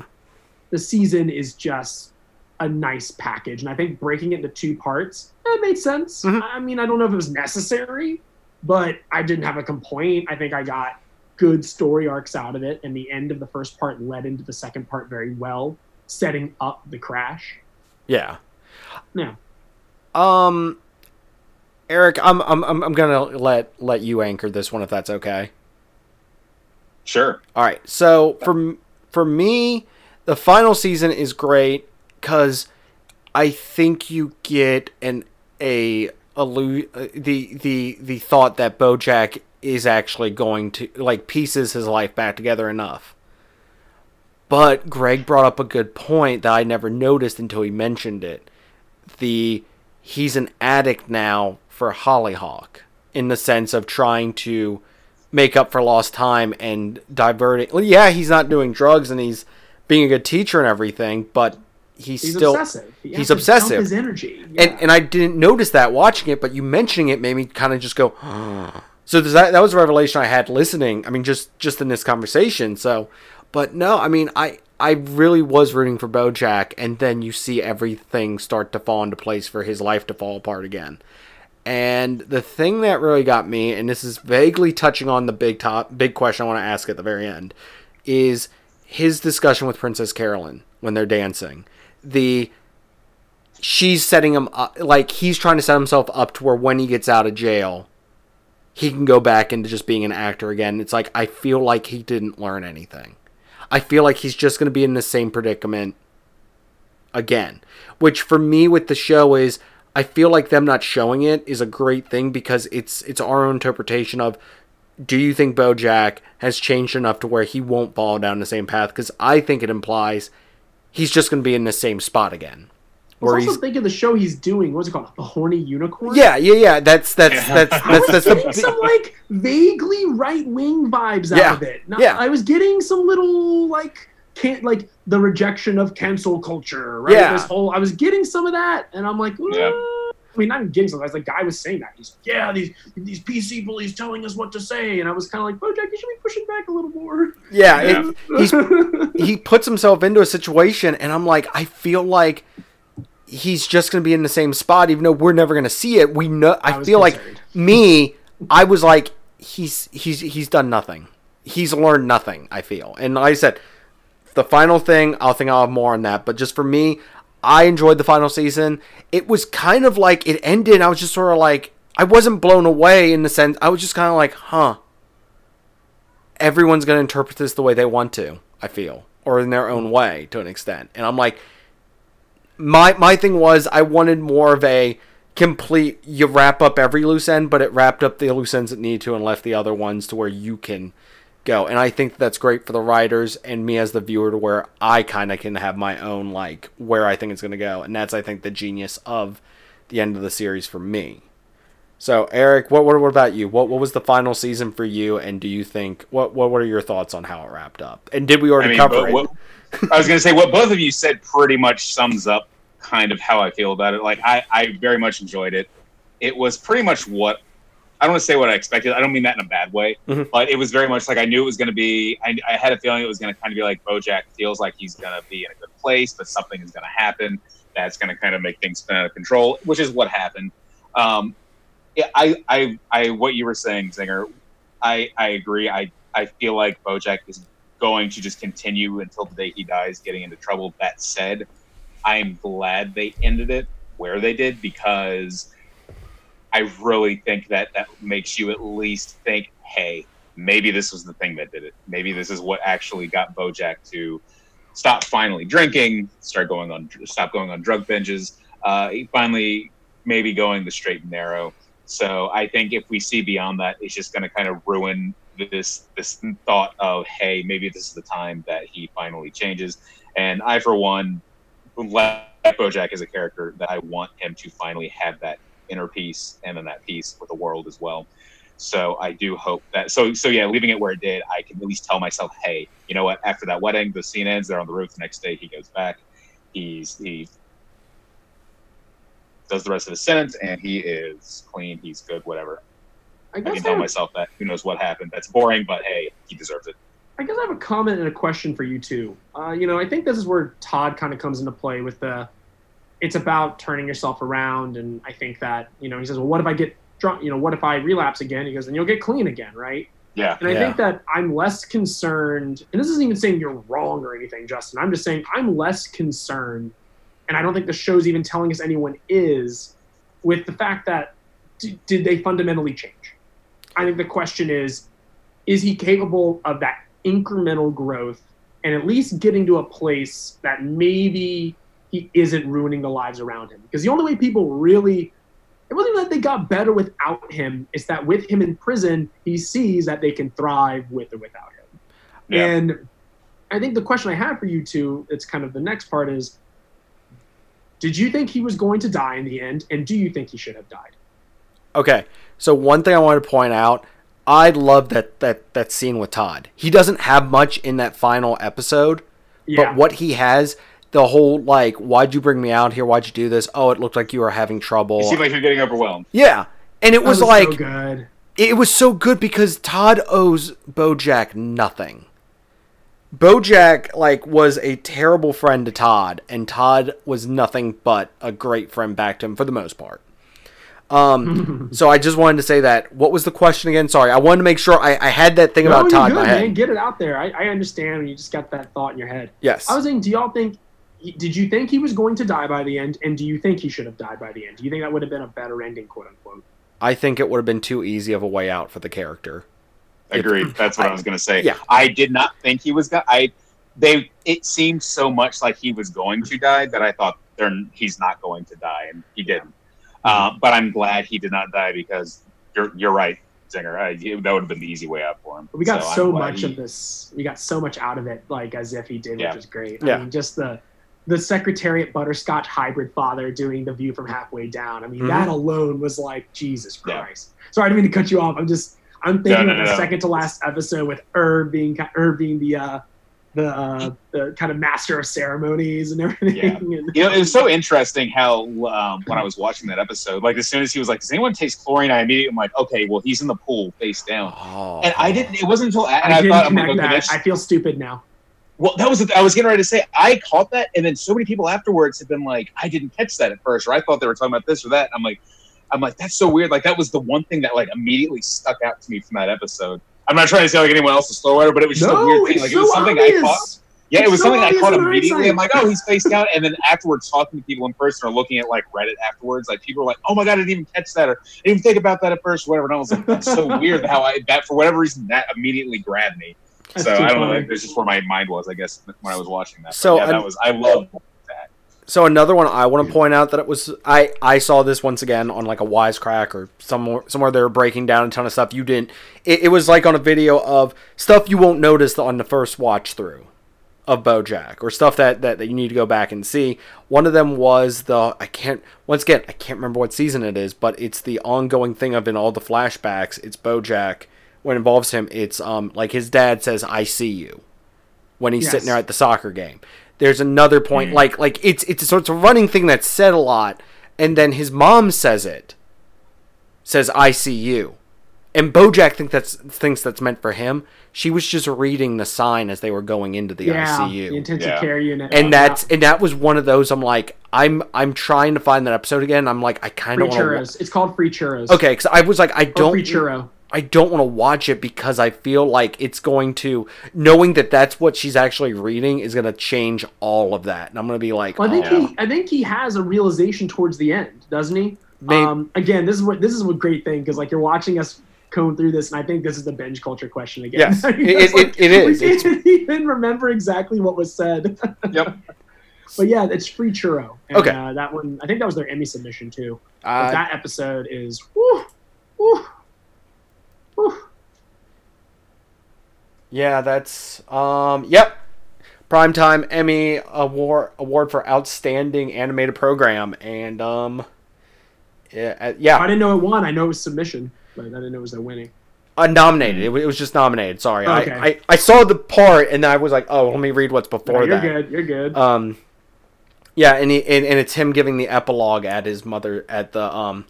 The season is just a nice package. And I think breaking it into two parts, it made sense. Mhm. I mean, I don't know if it was necessary, but I didn't have a complaint. I think I got good story arcs out of it. And the end of the first part led into the second part very well, setting up the crash. Yeah. Yeah. Um, Eric, I'm I'm I'm I'm gonna let let you anchor this one if that's okay. Sure. All right. So for for me, the final season is great because I think you get an a uh, the the the thought that BoJack is actually going to like pieces his life back together enough. But Greg brought up a good point that I never noticed until he mentioned it. The he's an addict now for Hollyhock in the sense of trying to make up for lost time and diverting. Well, yeah, he's not doing drugs and he's being a good teacher and everything, but he's, He's still obsessive. He he's obsessive. His energy. and Yeah. and I didn't notice that watching it, but you mentioning it made me kind of just go. *gasps* so does that that was a revelation I had listening. I mean, just just in this conversation. So, but no, I mean, I I really was rooting for BoJack, and then you see everything start to fall into place for his life to fall apart again. And the thing that really got me, and this is vaguely touching on the big top, big question I want to ask at the very end, is his discussion with Princess Carolyn when they're dancing. The she's setting him up, like he's trying to set himself up to where when he gets out of jail, he can go back into just being an actor again. It's like I feel like he didn't learn anything. I feel like he's just going to be in the same predicament again. Which for me with the show is I feel like them not showing it is a great thing because it's it's our own interpretation of do you think Bojack has changed enough to where he won't fall down the same path? Because I think it implies he's just going to be in the same spot again. I was Where also he's thinking the show he's doing. What's it called? The Horny Unicorn. yeah, yeah, yeah. That's that's Yeah. that's I *laughs* that's was that's, getting the some like vaguely right wing vibes out of it. Now, Yeah. I was getting some little like can't like the rejection of cancel culture, right? Yeah. This whole I was getting some of that, and I'm like, Yeah. Mm, I mean, not even getting something. The guy was saying that. He's like, yeah, these these PC bullies telling us what to say, and I was kind of like, Bojack, you should be pushing back a little more. Yeah, it, he's he puts himself into a situation, and I'm like, I feel like he's just going to be in the same spot, even though we're never going to see it. We know. I, I feel concerned. like me. I was like, he's he's he's done nothing. He's learned nothing. I feel, and like I said, the final thing, I'll think I'll have more on that. But just for me, I enjoyed the final season. It was kind of like it ended. I was just sort of like, I wasn't blown away in the sense. I was just kind of like, huh. Everyone's going to interpret this the way they want to. I feel, or in their own way to an extent. And I'm like, my my thing was I wanted more of a complete. You wrap up every loose end, but it wrapped up the loose ends it needed to, and left the other ones to where you can go. And I think that's great for the writers and me as the viewer to where I kind of can have my own like where I think it's going to go. And that's I think the genius of the end of the series for me. So Eric, what what, what about you? What what was the final season for you? And do you think what what what are your thoughts on how it wrapped up? And did we already I mean, cover it? what- I was going to say what both of you said pretty much sums up kind of how I feel about it. Like I, I very much enjoyed it. It was pretty much what I don't want to say what I expected. I don't mean that in a bad way, Mhm. but it was very much like I knew it was going to be. I, I had a feeling it was going to kind of be like BoJack feels like he's going to be in a good place, but something is going to happen that's going to kind of make things spin out of control, which is what happened. Um, yeah, I, I, I, what you were saying, Zinger, I, I agree. I, I feel like BoJack is going to just continue until the day he dies, getting into trouble. That said, I'm glad they ended it where they did because I really think that that makes you at least think, hey, maybe this was the thing that did it. Maybe this is what actually got BoJack to stop finally drinking, start going on, stop going on drug binges. Uh, finally, maybe going the straight and narrow. So I think if we see beyond that, it's just going to kind of ruin this this thought of, hey, maybe this is the time that he finally changes. And I, for one, like BoJack as a character, that I want him to finally have that inner peace and then that peace with the world as well. So I do hope that. So so yeah, leaving it where it did, I can at least tell myself, hey, you know what? After that wedding, the scene ends. They're on the roof. The next day, he goes back. He's he does the rest of his sentence, and he is clean. He's good. Whatever. I I guess can I, tell have, myself that. Who knows what happened? That's boring, but hey, he deserves it. I guess I have a comment and a question for you too. Uh, you know, I think this is where Todd kind of comes into play with the. It's about turning yourself around, and I think that you know he says, well, what if I get drunk? You know, what if I relapse again? He goes, then you'll get clean again, right? Yeah. And I Yeah. think that I'm less concerned, and this isn't even saying you're wrong or anything, Justin. I'm just saying I'm less concerned, and I don't think the show's even telling us anyone is, with the fact that d- did they fundamentally change? I think the question is, is he capable of that incremental growth and at least getting to a place that maybe he isn't ruining the lives around him? Because the only way people really it wasn't even that they got better without him. It's that with him in prison, he sees that they can thrive with or without him. Yeah. And I think the question I have for you two, it's kind of the next part is did you think he was going to die in the end? And do you think he should have died? Okay, so one thing I wanted to point out, I love that that that scene with Todd. He doesn't have much in that final episode, Yeah. but what he has, the whole like, why'd you bring me out here? Why'd you do this? Oh, it looked like you were having trouble. You seem like you're getting overwhelmed. yeah, and it That was, so like good. it was so good because Todd owes BoJack nothing. BoJack like was a terrible friend to Todd, and Todd was nothing but a great friend back to him for the most part. Um, *laughs* so I just wanted to say that. What was the question again? Sorry, I wanted to make sure I, I had that thing No, about you're Todd in good, my head. man. Get it out there. I, I understand when you just got that thought in your head. Yes. I was saying, do y'all think? Did you think he was going to die by the end? And do you think he should have died by the end? Do you think that would have been a better ending, quote unquote? I think it would have been too easy of a way out for the character. Agreed. That's what I, I- was going to say. yeah. I did not think he was going. To I they. It seemed so much like he was going to die that I thought they're, he's not going to die, and he didn't. Uh, but I'm glad he did not die because you're you're right, Zinger. I, that would have been the easy way out for him. We got I'm so, much he- of this. We got so much out of it, like as if he did, Yeah. which is great. Yeah. I mean, just the the Secretariat Butterscotch hybrid father doing the view from halfway down. I mean, Mhm. that alone was like Jesus Yeah. Christ. Sorry, I didn't mean to cut you off. I'm just I'm thinking no, of the no. second to last episode with Herb being Herb being the uh, the uh, the kind of master of ceremonies and *laughs* everything. Yeah. And- You know, it was so interesting how um, when I was watching that episode, like as soon as he was like, "Does anyone taste chlorine?" I immediately am like, "Okay, well he's in the pool face down." Oh. And I didn't. It wasn't until and I I, didn't thought, I'm like, connect okay, that. I feel stupid now. Well, that was I was getting ready to say. I caught that, and then so many people afterwards have been like, "I didn't catch that at first, or I thought they were talking about this or that." I'm like, I'm like, that's so weird. Like that was the one thing that like immediately stuck out to me from that episode. I'm not trying to say like anyone else is slow writer, but it was just a weird thing. Like so it was something obvious. I caught. Yeah, It's it was so something I caught immediately. I'm like, oh, he's face down, and then afterwards talking to people in person or looking at like Reddit afterwards, like people are like, oh my god, I didn't even catch that or I didn't even think about that at first, or whatever. And I was like, that's so *laughs* weird how I that for whatever reason that immediately grabbed me. That's so too I don't know. funny. Like, that's just where my mind was, I guess, when I was watching that. So, yeah, that was I love that. So another one I want to point out that it was I I saw this once again on like a wisecrack or somewhere somewhere they were breaking down a ton of stuff you didn't. It, it was like on a video of stuff you won't notice on the first watch through of BoJack or stuff that, that that you need to go back and see. One of them was the I can't once again I can't remember what season it is, but it's the ongoing thing of in all the flashbacks. It's BoJack when it involves him. It's um like his dad says I see you when he's Yes. sitting there at the soccer game. There's another point, like like it's it's so it's a running thing that's said a lot, and then his mom says it, says I see you, and BoJack think that's thinks that's meant for him. She was just reading the sign as they were going into the yeah, ICU, the intensive Yeah. care unit, and Yeah. that's and that was one of those. I'm like I'm I'm trying to find that episode again. I'm like I kind of want churros. It's called free churros. Okay, because I was like I don't free churro. I don't want to watch it because I feel like it's going to knowing that that's what she's actually reading is going to change all of that, and I'm going to be like, Well, I think oh. he, I think he has a realization towards the end, doesn't he? Maybe- Um, again, this is what this is a great thing because like you're watching us comb through this, and I think this is the binge culture question again. Yes, *laughs* it- It's it- it is. We It's- didn't even remember exactly what was said. *laughs* Yep. but yeah, it's free churro. And, Okay. uh, that one, I think that was their Emmy submission too. But Uh, that episode is whew, whew, whew. yeah, that's um, yep, primetime Emmy award award for outstanding animated program, and um, yeah, uh, I didn't know it won. I know it was submission, but I didn't know it was their winning. uh, nominated. It, was just nominated. Sorry, Okay. I, I I saw the part and I was like, oh, let me read what's No, before you're that. good. You're good. Um, yeah, and, he, and and it's him giving the epilogue at his mother at the um,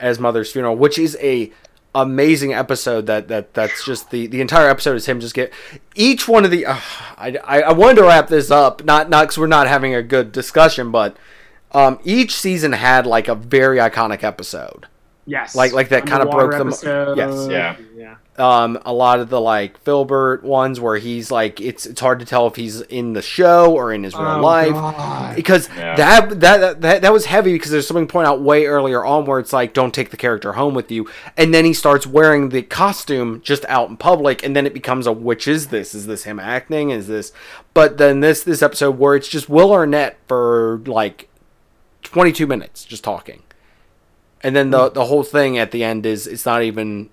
at his mother's funeral, which is a amazing episode. That that that's just the the entire episode is him just get each one of the. Uh, I, I I wanted to wrap this up, not not because we're not having a good discussion, but um, each season had like a very iconic episode. yes. like- like that kinda broke them- episode. yes. Yeah. Yeah. Um, a lot of the like Philbert ones where he's like it's it's hard to tell if he's in the show or in his real Oh, life. God. because Yeah. that, that that that was heavy because there's something point out way earlier on where it's like don't take the character home with you. And then he starts wearing the costume just out in public and then it becomes a which is this? Is this him acting? Is this but then this this episode where it's just Will Arnett for like 22 minutes just talking. And then the the whole thing at the end is it's not even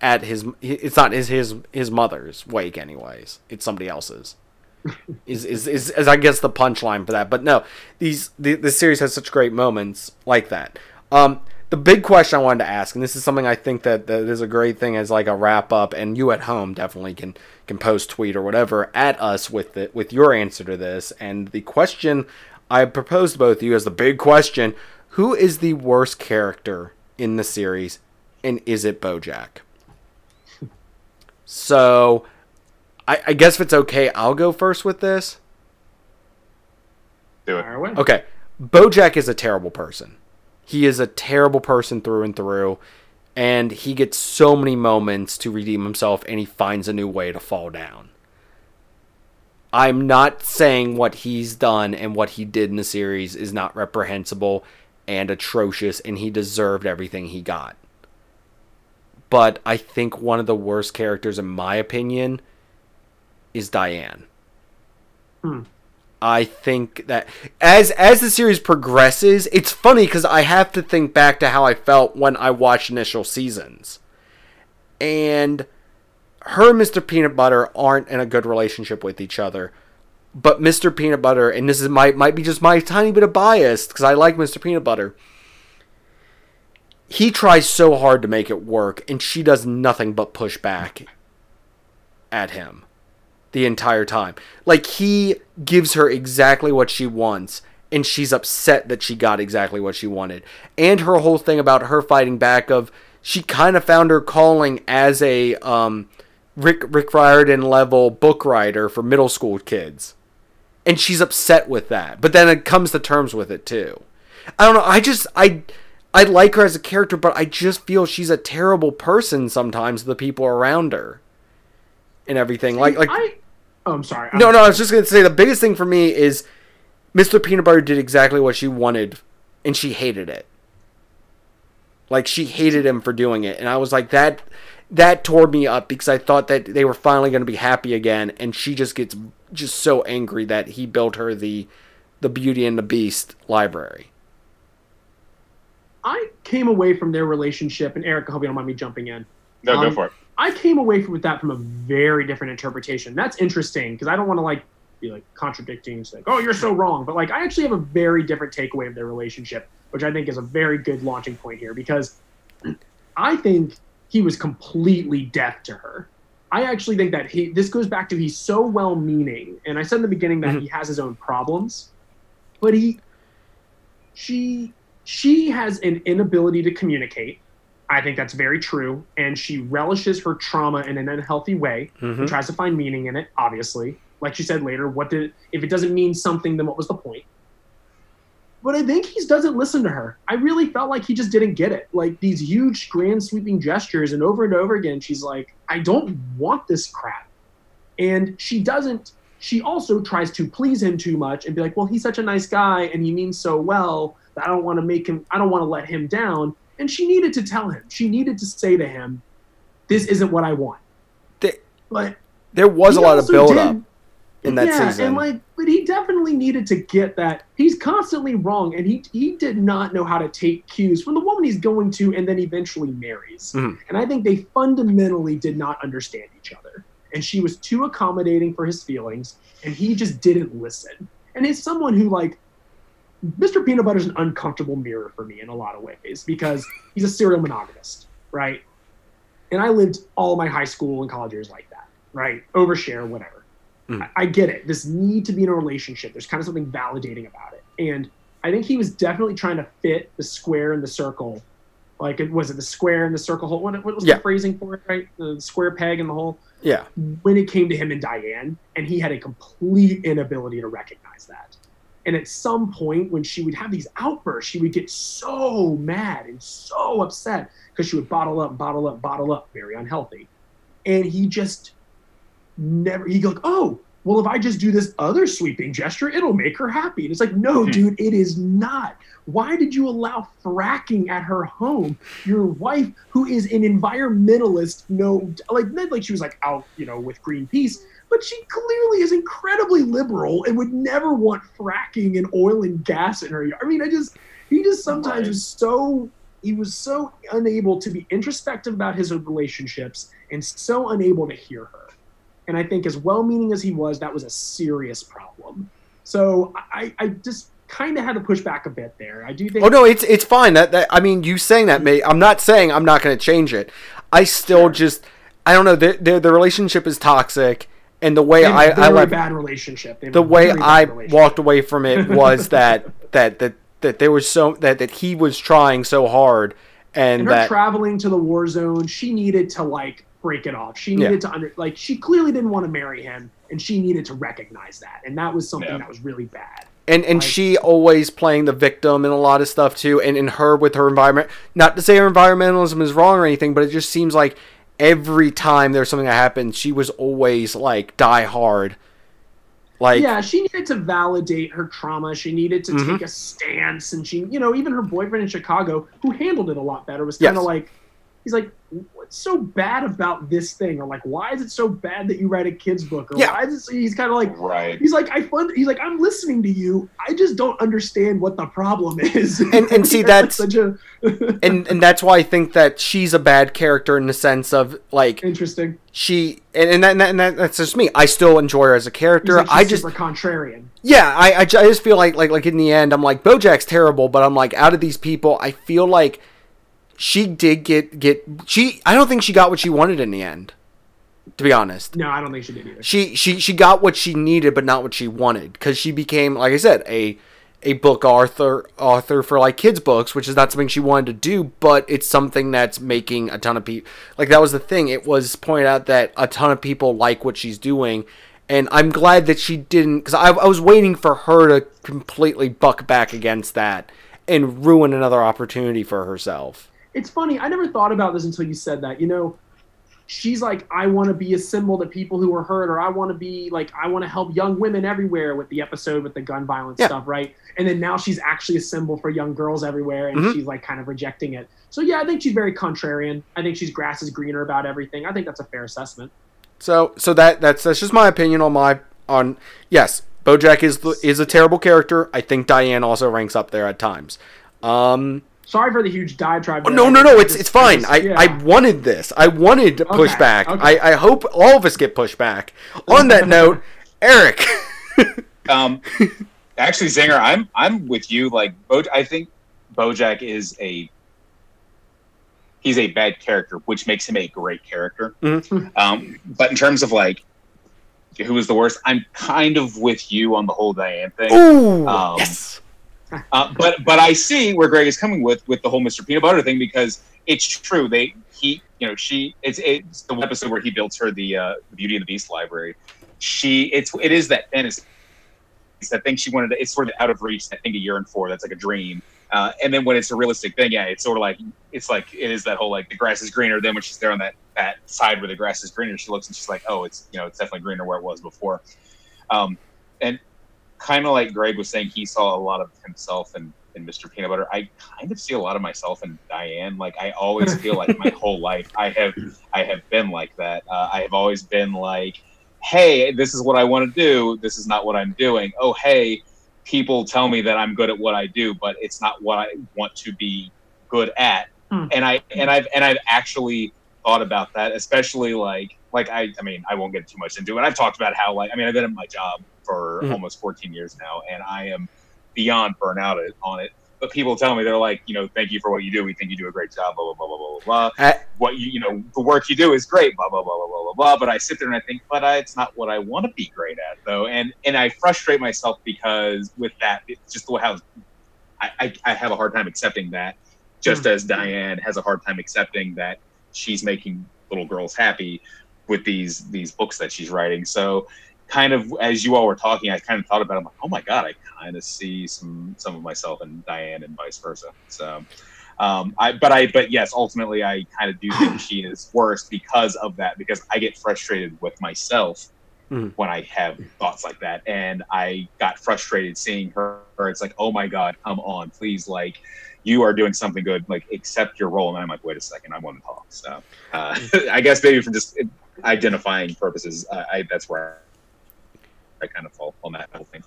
at his it's not his his his mother's wake anyways. It's somebody else's. *laughs* Is, is is is I guess the punchline for that. But no these the, the series has such great moments like that. Um the big question I wanted to ask and this is something I think that, that is a great thing as like a wrap up and you at home definitely can can post tweet or whatever at us with it with your answer to this. And the question I proposed to both of you as the big question who is the worst character in the series and is it Bojack so I, I guess if it's okay, I'll go first with this. Do it. Okay. Bojack is a terrible person. He is a terrible person through and through. And he gets so many moments to redeem himself and he finds a new way to fall down. I'm not saying what he's done and what he did in the series is not reprehensible and atrocious and he deserved everything he got. But I think one of the worst characters, in my opinion, is Diane. Hmm. I think that as as the series progresses, it's funny because I have to think back to how I felt when I watched initial seasons, and her and Mr. Peanut Butter aren't in a good relationship with each other. But Mr. Peanut Butter, and this is might might be just my tiny bit of bias because I like Mr. Peanut Butter. He tries so hard to make it work, and she does nothing but push back at him the entire time. Like he gives her exactly what she wants and she's upset that she got exactly what she wanted. And her whole thing about her fighting back of she kind of found her calling as a um, Rick Rick Riordan level book writer for middle school kids. And she's upset with that. But then it comes to terms with it too. I don't know, I just I I like her as a character, but I just feel she's a terrible person sometimes to the people around her. And everything. Like like I, oh, I'm sorry. No, no, I was just gonna say the biggest thing for me is Mr. Peanut Butter did exactly what she wanted, and she hated it. Like she hated him for doing it, and I was like that. That tore me up because I thought that they were finally going to be happy again, and she just gets just so angry that he built her the, the Beauty and the Beast library. I came away from their relationship, and Eric, I hope you don't mind me jumping in. No, Um, go for it. I came away from with that from a very different interpretation. That's interesting because I don't want to like be like contradicting, it's like, oh, you're so wrong. But like, I actually have a very different takeaway of their relationship, which I think is a very good launching point here because I think he was completely deaf to her. I actually think that he. This goes back to he's so well-meaning, and I said in the beginning that Mhm. he has his own problems, but he, she, she has an inability to communicate. I think that's very true, and she relishes her trauma in an unhealthy way Mhm. and tries to find meaning in it. Obviously, like she said later, what did if it doesn't mean something, then what was the point? But I think he doesn't listen to her. I really felt like he just didn't get it. Like these huge, grand, sweeping gestures, and over and over again, she's like, "I don't want this crap," and she doesn't. She also tries to please him too much and be like, "Well, he's such a nice guy, and he means so well I don't want to make him. I don't want to let him down." And she needed to tell him. She needed to say to him, "This isn't what I want." But There was a lot of also build did- up in that yeah, season. and like, but he definitely needed to get that. He's constantly wrong, and he he did not know how to take cues from the woman he's going to, and then eventually marries. Mhm. And I think they fundamentally did not understand each other, and she was too accommodating for his feelings, and he just didn't listen. And he's someone who like. Mr. Peanut Butter is an uncomfortable mirror for me in a lot of ways because he's a serial monogamist, right? And I lived all my high school and college years like that, right? Overshare, whatever. Hmm. I, I get it. This need to be in a relationship. There's kind of something validating about it. And I think he was definitely trying to fit the square and the circle. Like, it was it the square and the circle hole? What, what was Yeah. the phrasing for it, right? The square peg and the hole. yeah. When it came to him and Diane, and he had a complete inability to recognize that. And at some point, when she would have these outbursts, she would get so mad and so upset because she would bottle up, bottle up, bottle up, very unhealthy. And he just never, he'd go, like, oh, well, if I just do this other sweeping gesture, it'll make her happy. And it's like, no, Hmm. dude, it is not. Why did you allow fracking at her home? Your wife, who is an environmentalist, no, like like she was like out, you know, with Greenpeace, but she clearly is incredibly liberal and would never want fracking and oil and gas in her. yard. I mean, I just he just sometimes was so he was so unable to be introspective about his relationships and so unable to hear her. And I think, as well-meaning as he was, that was a serious problem. So I, I just kind of had to push back a bit there. I do think. Oh no, it's it's fine. That, that I mean, you saying that may I'm not saying I'm not going to change it. I still Sure. just I don't know. The, the the relationship is toxic, and the way they have I a I left bad relationship. The way very I walked away from it *laughs* was that that that that there was so that that he was trying so hard, and, and her that traveling to the war zone, she needed to like break it off. She Yeah. needed to under like she clearly didn't want to marry him, and she needed to recognize that, and that was something Yeah. that was really bad. and and like- she always playing the victim in a lot of stuff too, and in her with her environment. Not to say her environmentalism is wrong or anything, but it just seems like every time there's something that happened, she was always like die hard. Like yeah, she needed to validate her trauma. She needed to Mhm. take a stance, and she, you know, even her boyfriend in Chicago, who handled it a lot better, was kind of Yes. like, he's like, "What's so bad about this thing?" Or like, "Why is it so bad that you write a kids book?" Or Yeah. why is it? He's kind of like, Right. he's like, "I fund." He's like, "I'm listening to you. I just don't understand what the problem is." And- and *laughs* see, that's- such a *laughs* and and that's why I think that she's a bad character in the sense of like interesting. she and and, that, and, that, that's just me. I still enjoy her as a character. like, I just contrarian. yeah, I, I I just feel like like like in the end, I'm like BoJack's terrible, but I'm like out of these people, I feel like she did get get she. I don't think she got what she wanted in the end. To be honest, No, I don't think she did either. she she she got what she needed, but not what she wanted, because she became, like I said, a a book author author for like kids books, which is not something she wanted to do, but it's something that's making a ton of people like that was the thing. It was pointed out that a ton of people like what she's doing, and I'm glad that she didn't, because I, I was waiting for her to completely buck back against that and ruin another opportunity for herself. It's funny. I never thought about this until you said that. You know, she's like, I want to be a symbol to people who are hurt, or I want to be like, I want to help young women everywhere with the episode with the gun violence Yeah. stuff, right? And then now she's actually a symbol for young girls everywhere, and Mhm. she's like kind of rejecting it. So yeah, I think she's very contrarian. I think she's grass is greener about everything. I think that's a fair assessment. So so that that's that's just my opinion on my on yes, BoJack is the, is a terrible character. I think Diane also ranks up there at times. Um, Sorry for the huge diatribe. oh, there. no, no, I no, just- it's it's fine. just- I, yeah. I wanted this. I wanted to push Okay, back. okay. I, I hope all of us get pushed back. On that *laughs* note, Eric. *laughs* Um, actually, Zinger, I'm I'm with you. Like, Bo, I think BoJack is a he's a bad character, which makes him a great character. Mhm. *laughs* Um, but in terms of like who was the worst, I'm kind of with you on the whole Diane thing. Ooh, Um, yes. *laughs* Uh, but but I see where Greg is coming with with the whole Mr. Peanut Butter thing because it's true. They he you know she it's it's the episode where he builds her the uh, Beauty and the Beast library. She it's it is that fantasy. It's that thing she wanted. To, it's sort of out of reach. I think a year and four. That's like a dream. Uh, and then when it's a realistic thing, yeah, it's sort of like it's like it is that whole like the grass is greener. Then when she's there on that that side where the grass is greener, she looks and she's like, oh, it's you know it's definitely greener where it was before. Um, and kind of like Greg was saying, he saw a lot of himself in, in Mr. Peanut Butter. I kind of see a lot of myself in Diane. Like I always feel like my *laughs* whole life I have I have been like that. Uh, I have always been like, hey, this is what I want to do. This is not what I'm doing. Oh, hey, people tell me that I'm good at what I do, but it's not what I want to be good at. Hmm. And I and I've and I've actually thought about that, especially like like I I mean I won't get too much into it. I've talked about how like I mean I've been at my job for Mhm. almost 14 years now, and I am beyond burnout on it. But people tell me they're like, you know, thank you for what you do. We think you do a great job. Blah blah blah blah blah blah. blah. Uh, what you you know the work you do is great. Blah blah blah blah blah blah blah. But I sit there and I think, but I, it's not what I want to be great at though, and and I frustrate myself because with that, it's just the way how I, I I have a hard time accepting that. Just as Diane has a hard time accepting that she's making little girls happy with these these books that she's writing. So kind of as you all were talking, I kind of thought about it. I'm like, oh my god, I kind of see some some of myself and Diane and vice versa. So, um, I but I but yes, ultimately, I kind of do think *clears throat* she is worse because of that. Because I get frustrated with myself Mhm. when I have thoughts like that, and I got frustrated seeing her. It's like, oh my god, come on, please, like. You are doing something good. Like, accept your role. And I'm like, wait a second, I want to talk. So, uh, *laughs* I guess maybe for just identifying purposes, I, I that's where I kind of fall on that whole thing.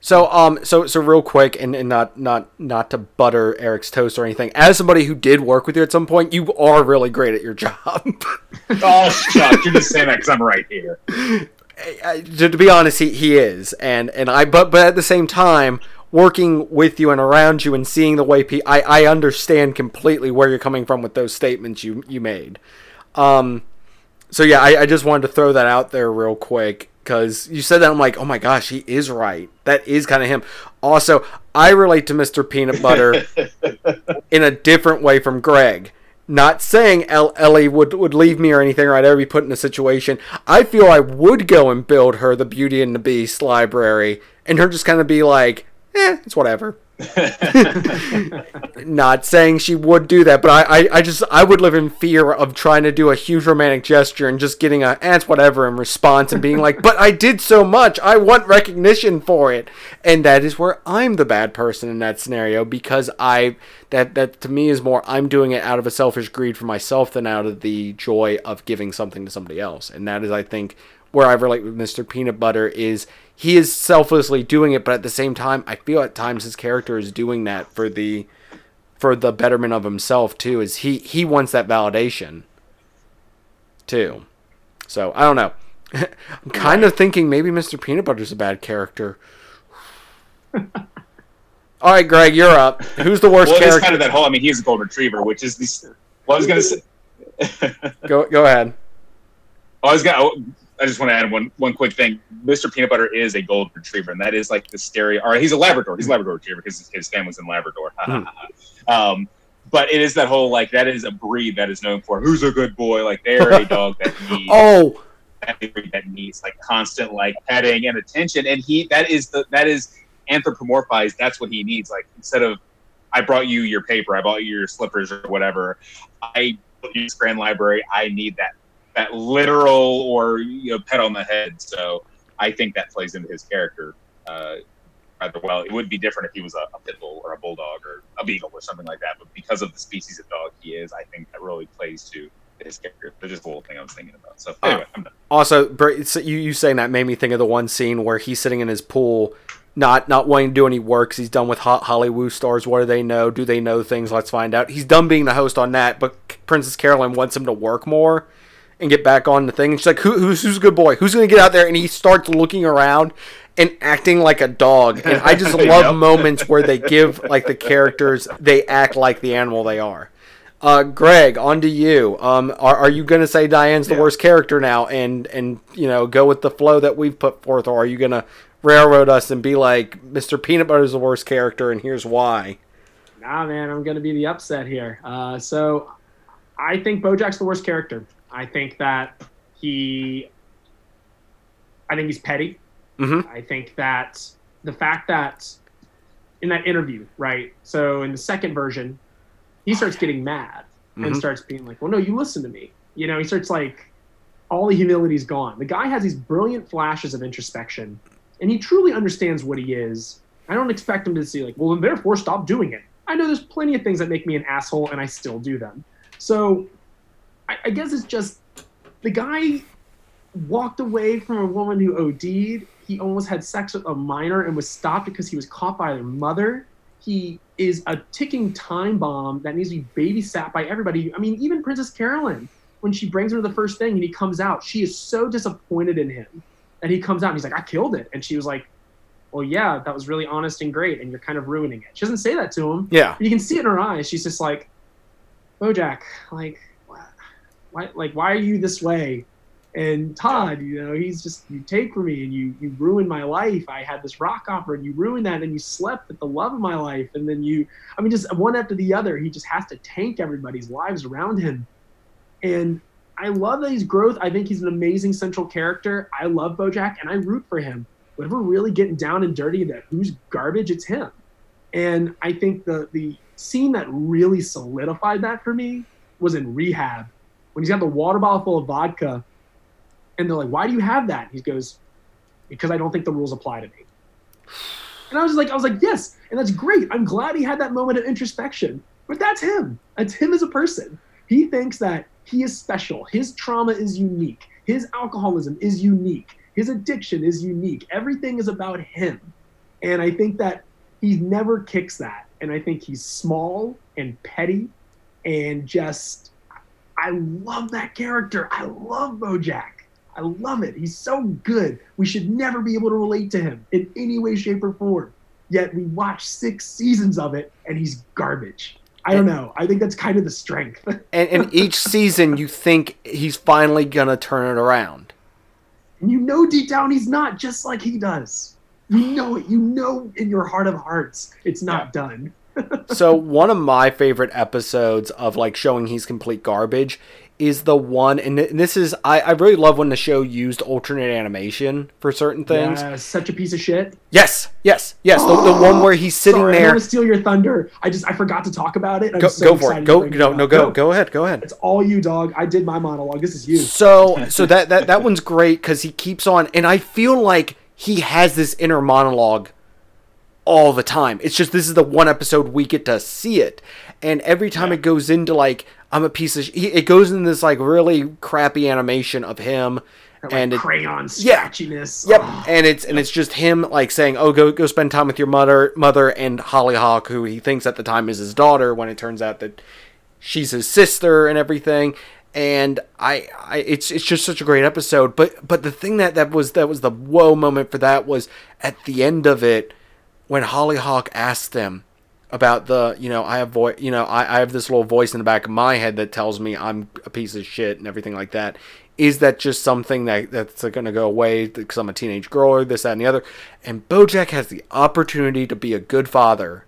So um so so real quick and, and not not not to butter Eric's toast or anything. As somebody who did work with you at some point, you are really great at your *laughs* job. Oh, Chuck, you're just saying that because I'm right here. I- to, to be honest, he, he is, and and I but but at the same time, working with you and around you and seeing the way pe- I I understand completely where you're coming from with those statements you you made. Um, so yeah, I, I just wanted to throw that out there real quick because you said that I'm like, oh my gosh, he is right. That is kind of him. Also, I relate to Mr. Peanut Butter *laughs* in a different way from Greg. Not saying El- Ellie would, would leave me or anything, or I'd ever be put in a situation. I feel I would go and build her the Beauty and the Beast library, and her just kind of be like, eh, it's whatever. *laughs* Not saying she would do that, but I, I, I just I would live in fear of trying to do a huge romantic gesture and just getting a eh, it's whatever in response and being like, but I did so much, I want recognition for it, and that is where I'm the bad person in that scenario because I that that to me is more I'm doing it out of a selfish greed for myself than out of the joy of giving something to somebody else, and that is I think where I relate with Mr. Peanut Butter is he is selflessly doing it, but at the same time, I feel at times his character is doing that for the for the betterment of himself too. Is he he wants that validation too? So I don't know. *laughs* I'm kind of thinking maybe Mr. Peanut Butter's a bad character. *laughs* All right, Greg, you're up. Who's the worst well, it's character? kind of that whole. I mean, he's a golden retriever, which is the. Well, I was gonna say. Go go ahead. Oh, I was gonna. I just want to add one one quick thing. Mr. Peanut Butter is a golden retriever, and that is like the stereo. Or he's a Labrador. He's a Labrador retriever because his family's in Labrador. Hmm. um, but it is that whole like that is a breed that is known for who's a good boy. Like they're a *laughs* dog that needs Oh, that needs like constant like petting and attention, and he that is the that is anthropomorphized. That's what he needs. Like instead of I brought you your paper, I bought you your slippers or whatever. I put you in this grand library. I need that that literal or you know pet on the head. So I think that plays into his character uh, rather well. It would be different if he was a, a pit bull or a bulldog or a beagle or something like that. But because of the species of dog he is, I think that really plays to his character. That's just the whole thing I was thinking about. So anyway, I'm done. Also, so you you saying that made me think of the one scene where he's sitting in his pool, not not wanting to do any work he's done with hot Hollywood stars. What do they know? Do they know things? Let's find out. He's done being the host on that, but Princess Carolyn wants him to work more and get back on the thing. And she's like, Who, "Who's who's a good boy? Who's gonna get out there?" And he starts looking around and acting like a dog. And I just *laughs* love Yep. moments where they give like the characters they act like the animal they are. Uh, Greg, on to you. Um, are, are you going to say Diane's the Yeah. worst character now, and and you know go with the flow that we've put forth, or are you going to railroad us and be like Mr. Peanut Butter is the worst character, and here's why? Nah, man, I'm gonna be the upset here. Uh, so, I think Bojack's the worst character. I think that he, I think he's petty. Mhm. I think that the fact that in that interview, right? So in the second version, he starts getting mad and Mhm. starts being like, "Well, no, you listen to me." You know, he starts like, all the humility's gone. The guy has these brilliant flashes of introspection, and he truly understands what he is. I don't expect him to see like, "Well, then therefore stop doing it." I know there's plenty of things that make me an asshole, and I still do them. So, I, I guess it's just the guy walked away from a woman who OD'd. He almost had sex with a minor and was stopped because he was caught by their mother. He is a ticking time bomb that needs to be babysat by everybody. I mean, even Princess Carolyn, when she brings her the first thing and he comes out, she is so disappointed in him that he comes out and he's like, I killed it. And she was like, Well, yeah, that was really honest and great, and you're kind of ruining it. She doesn't say that to him. Yeah, You can see it in her eyes. She's just like, Bojack, like, why, like, why are you this way? And Todd, you know, he's just you take from me and you you ruined my life. I had this rock opera and you ruined that and you slept with the love of my life and then you, I mean, just one after the other. He just has to tank everybody's lives around him. And I love that he's growth. I think he's an amazing central character. I love Bojack and I root for him. We're really getting down and dirty that who's garbage, it's him. And I think the the scene that really solidified that for me was in rehab when he's got the water bottle full of vodka, and they're like, "Why do you have that?" He goes, "Because I don't think the rules apply to me." And I was like, I was like, yes, and that's great. I'm glad he had that moment of introspection. But that's him. That's him as a person. He thinks that he is special. His trauma is unique. His alcoholism is unique. His addiction is unique. Everything is about him. And I think that he never kicks that. And I think he's small and petty and just I love that character. I love Bojack. I love it. He's so good. We should never be able to relate to him in any way, shape, or form. Yet we watch six seasons of it and he's garbage. I don't know. I think that's kind of the strength. *laughs* and, and each season you think he's finally gonna turn it around. and you know deep down he's not, just like he does. You know it. You know in your heart of hearts it's not done. So one of my favorite episodes of like showing he's complete garbage is the one and this is I, I really love when the show used alternate animation for certain things Yeah, such a piece of shit. yes yes yes the, the one where he's sitting Sorry, I there want to steal your thunder. I just I forgot to talk about it. I'm go, so go for it go bring it no no go go ahead go ahead It's all you, dog. I did my monologue. This is you. so so that that that one's great because he keeps on and i feel like he has this inner monologue all the time it's just this is the one episode we get to see it and every time it goes into like i'm a piece of sh- it goes in this like really crappy animation of him Like and it, crayon Yeah. scratchiness. Yep, Oh, and it's and it's just him like saying, "Oh, go go spend time with your mother, mother and Hollyhock, who he thinks at the time is his daughter, when it turns out that she's his sister and everything." And I, I, it's it's just such a great episode. But but the thing that that was that was the whoa moment for that was at the end of it when Hollyhock asked them about the you know I have voice you know I, I have this little voice in the back of my head that tells me I'm a piece of shit and everything like that. Is that just something that that's going to go away because I'm a teenage girl or this that and the other? And BoJack has the opportunity to be a good father.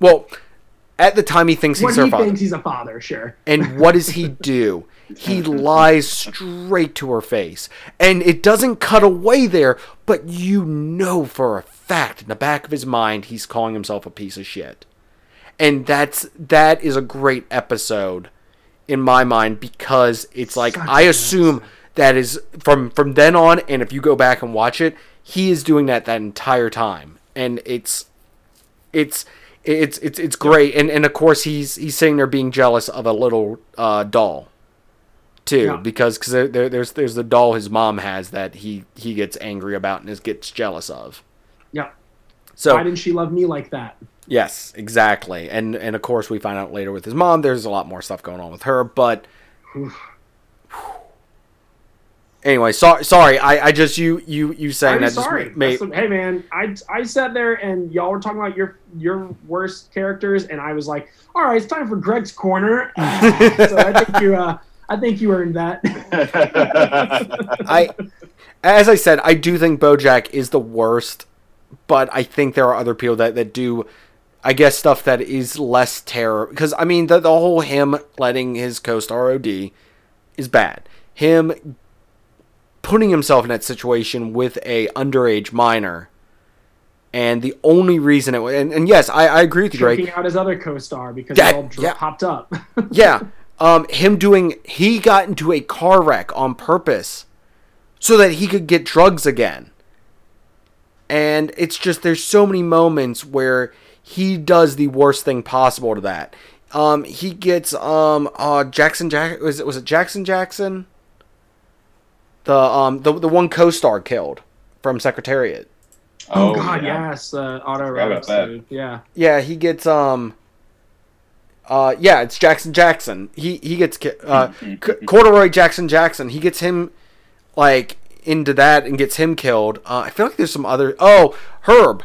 Well, at the time he thinks When he's her he father. thinks he's a father, sure. And what does he do? *laughs* He lies straight to her face. And it doesn't cut away there, but you know for a fact in the back of his mind he's calling himself a piece of shit. And that's that is a great episode in my mind because it's like Such I assume that is from from then on and if you go back and watch it, he is doing that that entire time. And it's it's it's it's it's great and and of course he's he's sitting there being jealous of a little uh, doll too Yeah. because cause there, there, there's there's the doll his mom has that he he gets angry about and is gets jealous of Yeah. so Why didn't she love me like that? yes exactly and and of course we find out later with his mom there's a lot more stuff going on with her but *sighs* anyway so, sorry I, I just you you you saying I'm that sorry. made, the- hey man, I I sat there and y'all were talking about your your worst characters, and I was like, all right, it's time for Greg's corner. *laughs* *laughs* so I think you uh I think you earned that. *laughs* I, as I said, I do think BoJack is the worst, but I think there are other people that, that do, I guess, stuff that is less terror. Because I mean, the the whole him letting his co-star OD is bad. Him putting himself in that situation with a underage minor, and the only reason it was, and, and yes, I, I agree with you. Choking out his other co-star because That- all dr- yeah. popped up. *laughs* yeah. Um, him doing he got into a car wreck on purpose so that he could get drugs again. And it's just there's so many moments where he does the worst thing possible to that. Um, he gets um uh Jackson Jack was it was it Jackson Jackson? The um the the one co-star killed from Secretariat. oh, God, yes, uh, auto Forgot episode. Yeah. Yeah, he gets um. Uh, yeah, it's Jackson Jackson. He he gets ki- uh, C- *laughs* corduroy Jackson Jackson. He gets him like into that and gets him killed. Uh, I feel like there's some other. Oh, Herb,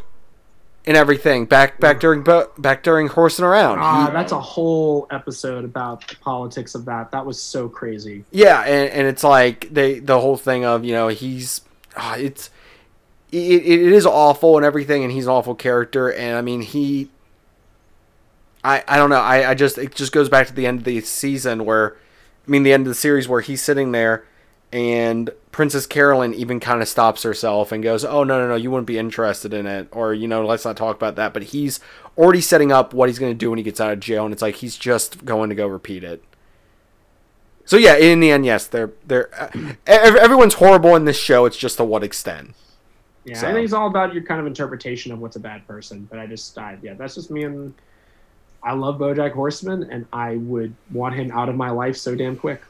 and everything back back during back during horsing around. Ah, that's a whole episode about the politics of that. That was so crazy. yeah, and, and it's like they the whole thing of you know he's uh, it's it, it is awful and everything, and he's an awful character. And I mean he I, I don't know. I, I just it just goes back to the end of the season where I mean the end of the series where he's sitting there and Princess Carolyn even kind of stops herself and goes, "Oh no no no, you wouldn't be interested in it," or you know, let's not talk about that. But he's already setting up what he's going to do when he gets out of jail, and it's like he's just going to go repeat it. So yeah, in the end, yes, they're they're uh, everyone's horrible in this show. It's just to what extent. Yeah, So- I think it's all about your kind of interpretation of what's a bad person. But I just, I, yeah, that's just me. And I love BoJack Horseman, and I would want him out of my life so damn quick.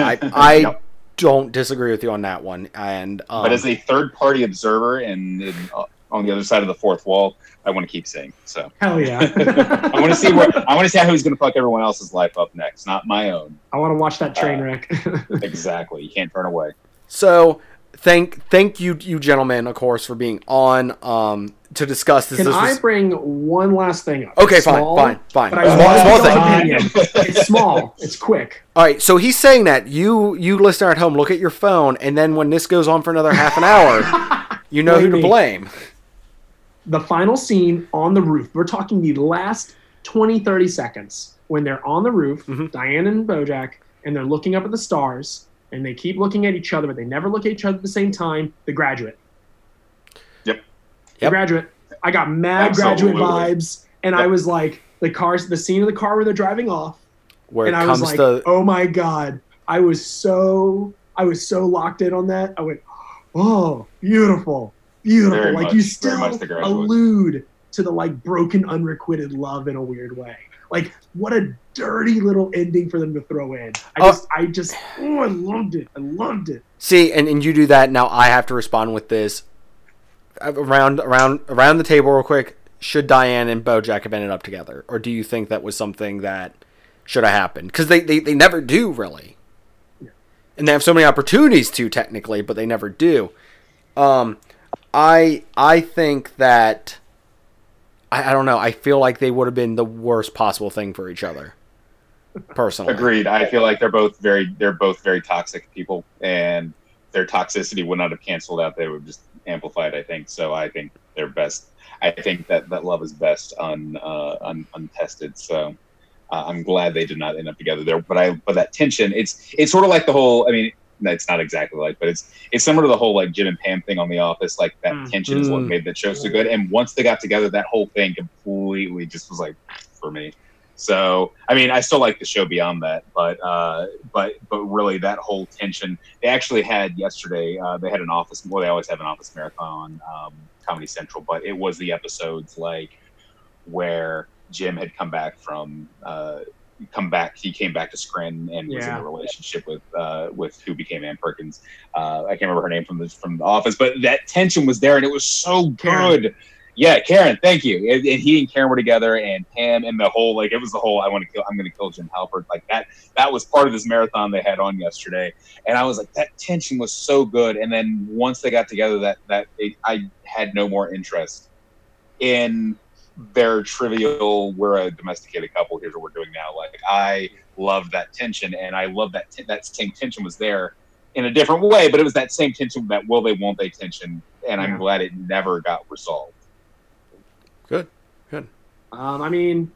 I *laughs* I Yep. Don't disagree with you on that one. And um, but as a third party observer and, and uh, on the other side of the fourth wall, I want to keep saying so. Hell yeah! *laughs* I want to see where I want to see how he's going to fuck everyone else's life up next, not my own. I want to watch that train Uh, wreck. *laughs* Exactly. You can't turn away. So thank thank you you gentlemen, of course, for being on um to discuss this. Can this I was- bring one last thing up? okay, small, fine, fine, fine. But I Small, small thing. It's small. It's quick. All right, so he's saying that you you listener at home look at your phone, and then when this goes on for another half an hour, you know who to blame. the final scene on the roof. We're talking the last 20, 30 seconds when they're on the roof, Mhm. Diane and Bojack, and they're looking up at the stars, and they keep looking at each other, but they never look at each other at the same time. The graduate. Yep. The Yep. graduate. I got mad Absolutely. graduate vibes, and I was like, the cars, the scene of the car where they're driving off, Where and it I was comes like, to oh my god, I was so, I was so locked in on that. I went, oh, beautiful, beautiful. Very like much- you still much the graduate. allude to the like broken, unrequited love in a weird way. Like what a dirty little ending for them to throw in. I Oh. just, I just, oh, I loved it. I loved it. see, and, and you do that. Now I have to respond with this Uh, around around around the table real quick. Should Diane and Bojack have ended up together, or do you think that was something that should have happened? Because they, they they never do really, and they have so many opportunities to technically, but they never do. Um, I I think that I, I don't know. I feel like they would have been the worst possible thing for each other. Personally, Agreed. I feel like they're both very they're both very toxic people, and their toxicity would not have canceled out. They would just amplified. I think so. I think they're best. I think that that love is best un, uh, un untested. So uh, I'm glad they did not end up together there. But I but that tension, it's it's sort of like the whole. I mean, it's not exactly like, but it's it's similar to the whole like Jim and Pam thing on The Office. Like that Mm. tension is what Mm. made that show so good. And once they got together, that whole thing completely just was like for me. So I mean, I still like the show beyond that, but uh, but but really that whole tension. They actually had yesterday. Uh, they had an office. Well, they always have an office marathon, um, Comedy Central, but it was the episodes like where Jim had come back from. Uh, come back he came back to Scrin and was in a relationship with uh with who became Ann Perkins uh I can't remember her name from the from the office but that tension was there and it was so Karen. good yeah, Karen, thank you. And, and he and Karen were together, and Pam and the whole like it was the whole I want to kill, I'm going to kill Jim Halpert. Like that, that was part of this marathon they had on yesterday, and I was like, that tension was so good. And then once they got together, that that it, I had no more interest in their trivial. We're a domesticated couple. Here's what we're doing now. Like I love that tension, and I love that t- that same tension was there in a different way, but it was that same tension, that will they, won't they tension, and I'm Yeah. glad it never got resolved. Good. Good. Um, I mean,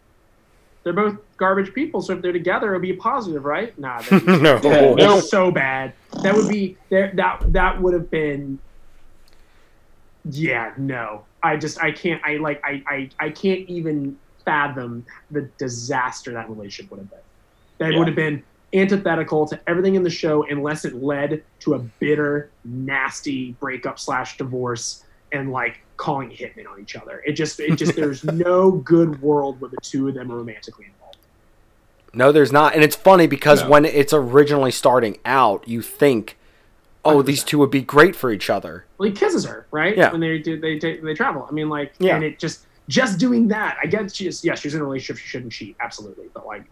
they're both garbage people, so if they're together, it'll be a positive, right? Nah, *laughs* that'd be no. Yeah, They're so bad. That would be there. That that would have been. Yeah, no. I just I can't. I like I I I can't even fathom the disaster that relationship would have been. That Yeah. would have been antithetical to everything in the show unless it led to a bitter, nasty breakup slash divorce and like calling hitmen on each other. It just it just *laughs* there's no good world where the two of them are romantically involved. No, there's not. And it's funny because No. when it's originally starting out, you think, oh, these two would be great for each other. Well, he kisses her, right? Yeah. When they do, they they, they travel. I mean, like, Yeah. and it just just doing that. I guess she's yeah, she's in a relationship. She shouldn't cheat, absolutely. But like,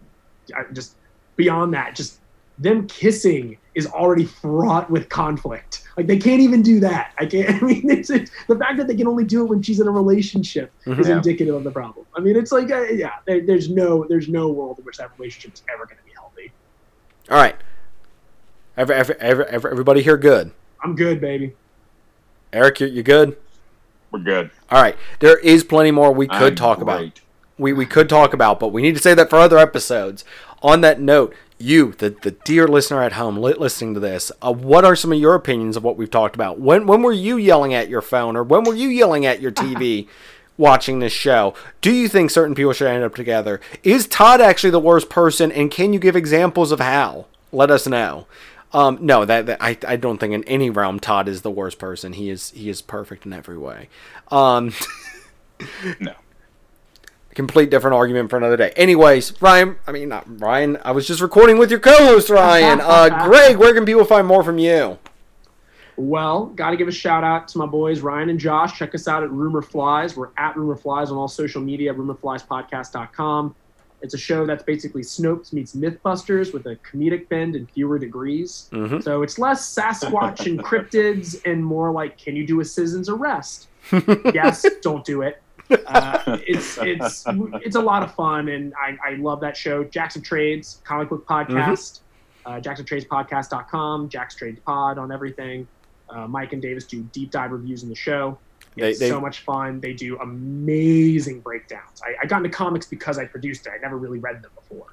I just beyond that, just them kissing is already fraught with conflict. Like they can't even do that. I can't. *laughs* I mean, it's, it's the fact that they can only do it when she's in a relationship Mhm. is Yeah. indicative of the problem. I mean, it's like uh, yeah, there, there's no there's no world in which that relationship is ever going to be healthy. All right. Every, every, every, every, everybody here good. I'm good, baby. Aric, you, you good? We're good. All right. There is plenty more we could I'm talk about. we, we could talk about, but we need to say that for other episodes. On that note, you, the, the dear listener at home li- listening to this, uh, what are some of your opinions of what we've talked about? When when were you yelling at your phone, or when were you yelling at your TV *laughs* watching this show? Do you think certain people should end up together? Is Todd actually the worst person, and can you give examples of how? Let us know. Um, no, that, that I, I don't think in any realm Todd is the worst person. He is he is perfect in every way. Um, *laughs* No. complete different argument for another day. Anyways, Ryan, I mean not Ryan. I was just recording with your co-host Ryan. Uh, *laughs* Greg, where can people find more from you? Well, got to give a shout out to my boys Ryan and Josh. Check us out at Rumor Flies. We're at Rumor Flies on all social media, rumorfliespodcast.com. It's a show that's basically Snopes meets Mythbusters with a comedic bend and fewer degrees. Mhm. So it's less Sasquatch and cryptids and more like, can you do a citizen's arrest? *laughs* yes, don't do it. Uh, it's it's it's a lot of fun, and I, I love that show. Jackson Trades comic book podcast, uh, JacksonTradesPodcast.com, Jack's Trades Pod on everything. Uh, Mike and Davis do deep dive reviews in the show. They- It's they- so much fun. They do amazing breakdowns. I, I got into comics because I produced it. I never really read them before.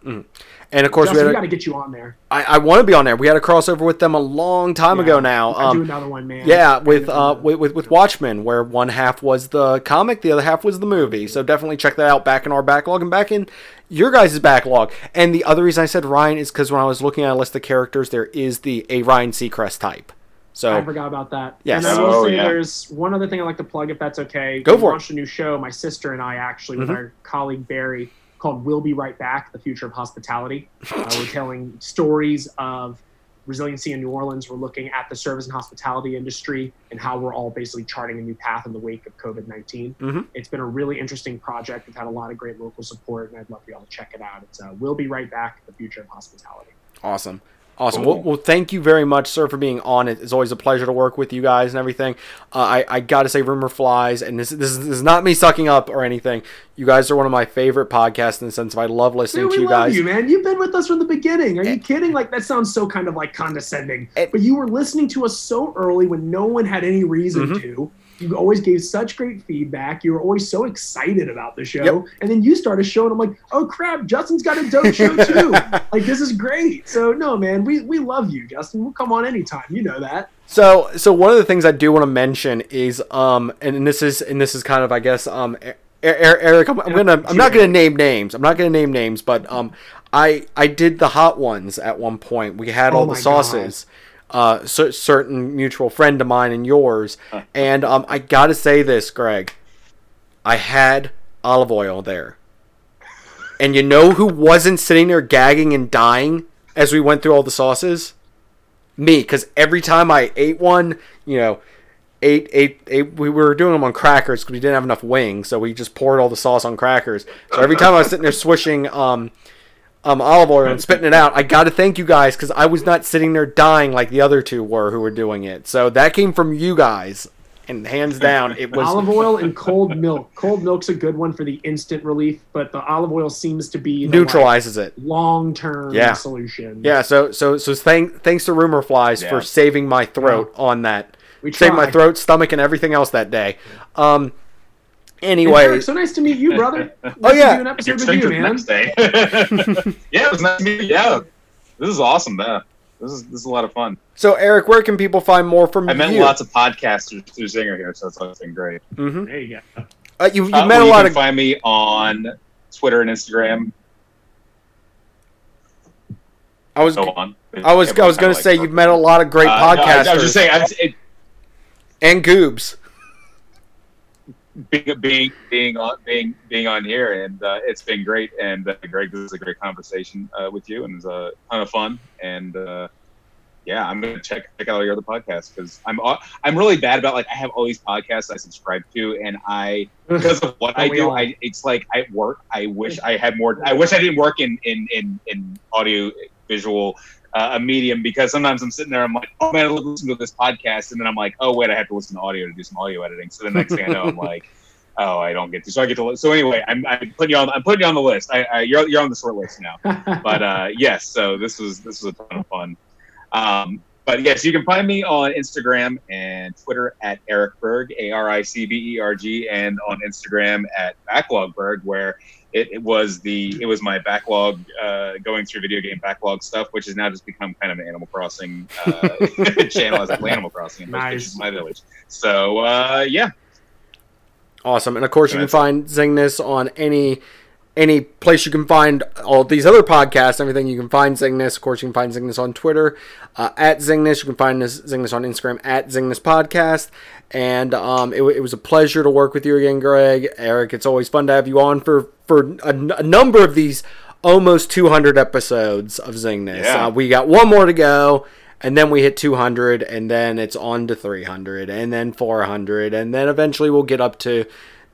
And of course, Justin, we got to get you on there. I, I want to be on there. We had a crossover with them a long time Yeah. ago now. I'll do Um, another one, man. yeah, with uh with, with with Watchmen, where one half was the comic, the other half was the movie. So definitely check that out back in our backlog and back in your guys' backlog. And the other reason I said Ryan is because when I was looking at a list of characters, there is the a Ryan Seacrest type. I forgot about that. Yes. And I will Oh, say yeah. there's one other thing I'd like to plug, if that's okay. Go We for it. launched a new show, my sister and I actually, with Mhm. our colleague Barry, called We'll Be Right Back, The Future of Hospitality. Uh, we're *laughs* telling stories of resiliency in New Orleans. We're looking at the service and hospitality industry and how we're all basically charting a new path in the wake of COVID 19. Mhm. It's been a really interesting project. We've had a lot of great local support, and I'd love for y'all to check it out. It's uh, We'll Be Right Back, The Future of Hospitality. awesome. Awesome. Cool. Well, well, thank you very much, sir, for being on. It- It's always a pleasure to work with you guys and everything. Uh, I, I got to say, Rumor Flies, and this, this, is, this is not me sucking up or anything. You guys are one of my favorite podcasts in the sense of I love listening Dude, to you love guys. you, man. You've been with us from the beginning. Are you kidding? Like that sounds so kind of like condescending. It- but you were listening to us so early when no one had any reason Mhm. to. You always gave such great feedback. You were always so excited about the show. Yep. And then you started showing. I'm like, oh crap, Justin's got a dope show *laughs* too. like this is great. So no, man, we we love you, Justin. We'll come on anytime. You know that. So, so one of the things I do want to mention is, um, and this is, and this is kind of, I guess, um, Aric, I'm, I'm gonna, I'm not gonna name names. I'm not gonna name names, but um, I, I did the hot ones at one point. We had Oh all the sauces. Uh, cer- certain mutual friend of mine and yours, and um, I gotta say this, Greg. I had olive oil there, and you know who wasn't sitting there gagging and dying as we went through all the sauces? me because every time I ate one, you know, ate ate ate. We were doing them on crackers because we didn't have enough wings, so we just poured all the sauce on crackers. So every time I was sitting there swishing um, um olive oil and spitting it out, I got to thank you guys because I was not sitting there dying like the other two were who were doing it. So that came from you guys, and hands down, it was. olive oil and cold milk. Cold milk's a good one for the instant relief, but the olive oil seems to be the, like, neutralizes it. long-term Yeah. solution. Yeah, so so so thank thanks to Rumor Flies Yeah. for saving my throat on that. we Saved my throat, stomach, and everything else that day. Um. And Anyway, Aric, so nice to meet you, brother. *laughs* Nice Oh, yeah. to do an You're episode with straight you, to man. next day. *laughs* yeah, it was nice to meet you. Yeah, this is awesome. Yeah, this is this is a lot of fun. So Aric, where can people find more from I met you? lots of podcasters through Zinger here, so it's always been great. hmm There you go. Uh, you you Uh, met well, a you lot can of. find me on Twitter and Instagram. I was Go on. I was I was going to say you've met a lot of great Uh, no, I- podcasters I, was just saying, I, it, and goobs. Being being being on being being on here, and uh, it's been great. And uh, Greg, this is a great conversation uh, with you, and it's a ton of fun. And uh, yeah, I'm gonna check check out all your other podcasts because I'm uh, I'm really bad about like I have all these podcasts I subscribe to, and I because of what *laughs* I do? I it's like I work. I wish *laughs* I had more. I wish I didn't work in in in, in audio visual. Uh, a medium because sometimes I'm sitting there, I'm like, oh man, I listen to this podcast, and then I'm like, oh wait, I have to listen to audio to do some audio editing. So the next thing I know, I'm *laughs* like, oh, I don't get to. So I get to. So anyway, I'm, I'm putting you on. I'm putting you on the list. I, I you're you're on the short list now. *laughs* But uh, yes, so this was this was a ton of fun. Um, but yes, you can find me on Instagram and Twitter at Aric Berg, A R I C B E R G, and on Instagram at Backlogberg, where it, it was the it was my backlog uh, going through video game backlog stuff, which has now just become kind of an Animal Crossing uh, *laughs* channel as I play *laughs* Animal Crossing in Nice. my village. So uh, yeah, Awesome, and of course you can find Zingness on any any place you can find all these other podcasts, everything you can find Zingness. Of course, you can find Zingness on Twitter uh, at Zingness. You can find this Zingness on Instagram at Zingness Podcast. And um, it, it was a pleasure to work with you again, Greg. Aric, it's always fun to have you on for for a, n- a number of these almost 200 episodes of Zingness. Yeah. Uh, we got one more to go. And then we hit 200, and then it's on to 300, and then 400, and then eventually we'll get up to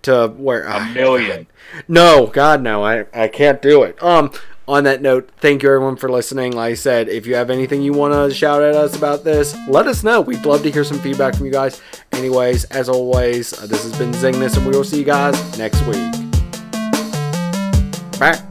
to where a million. *sighs* no, God, no, I, I can't do it. Um, on that note, thank you everyone for listening. Like I said, if you have anything you want to shout at us about this, let us know. We'd love to hear some feedback from you guys. Anyways, as always, uh, this has been Zingness, and we will see you guys next week. Bye.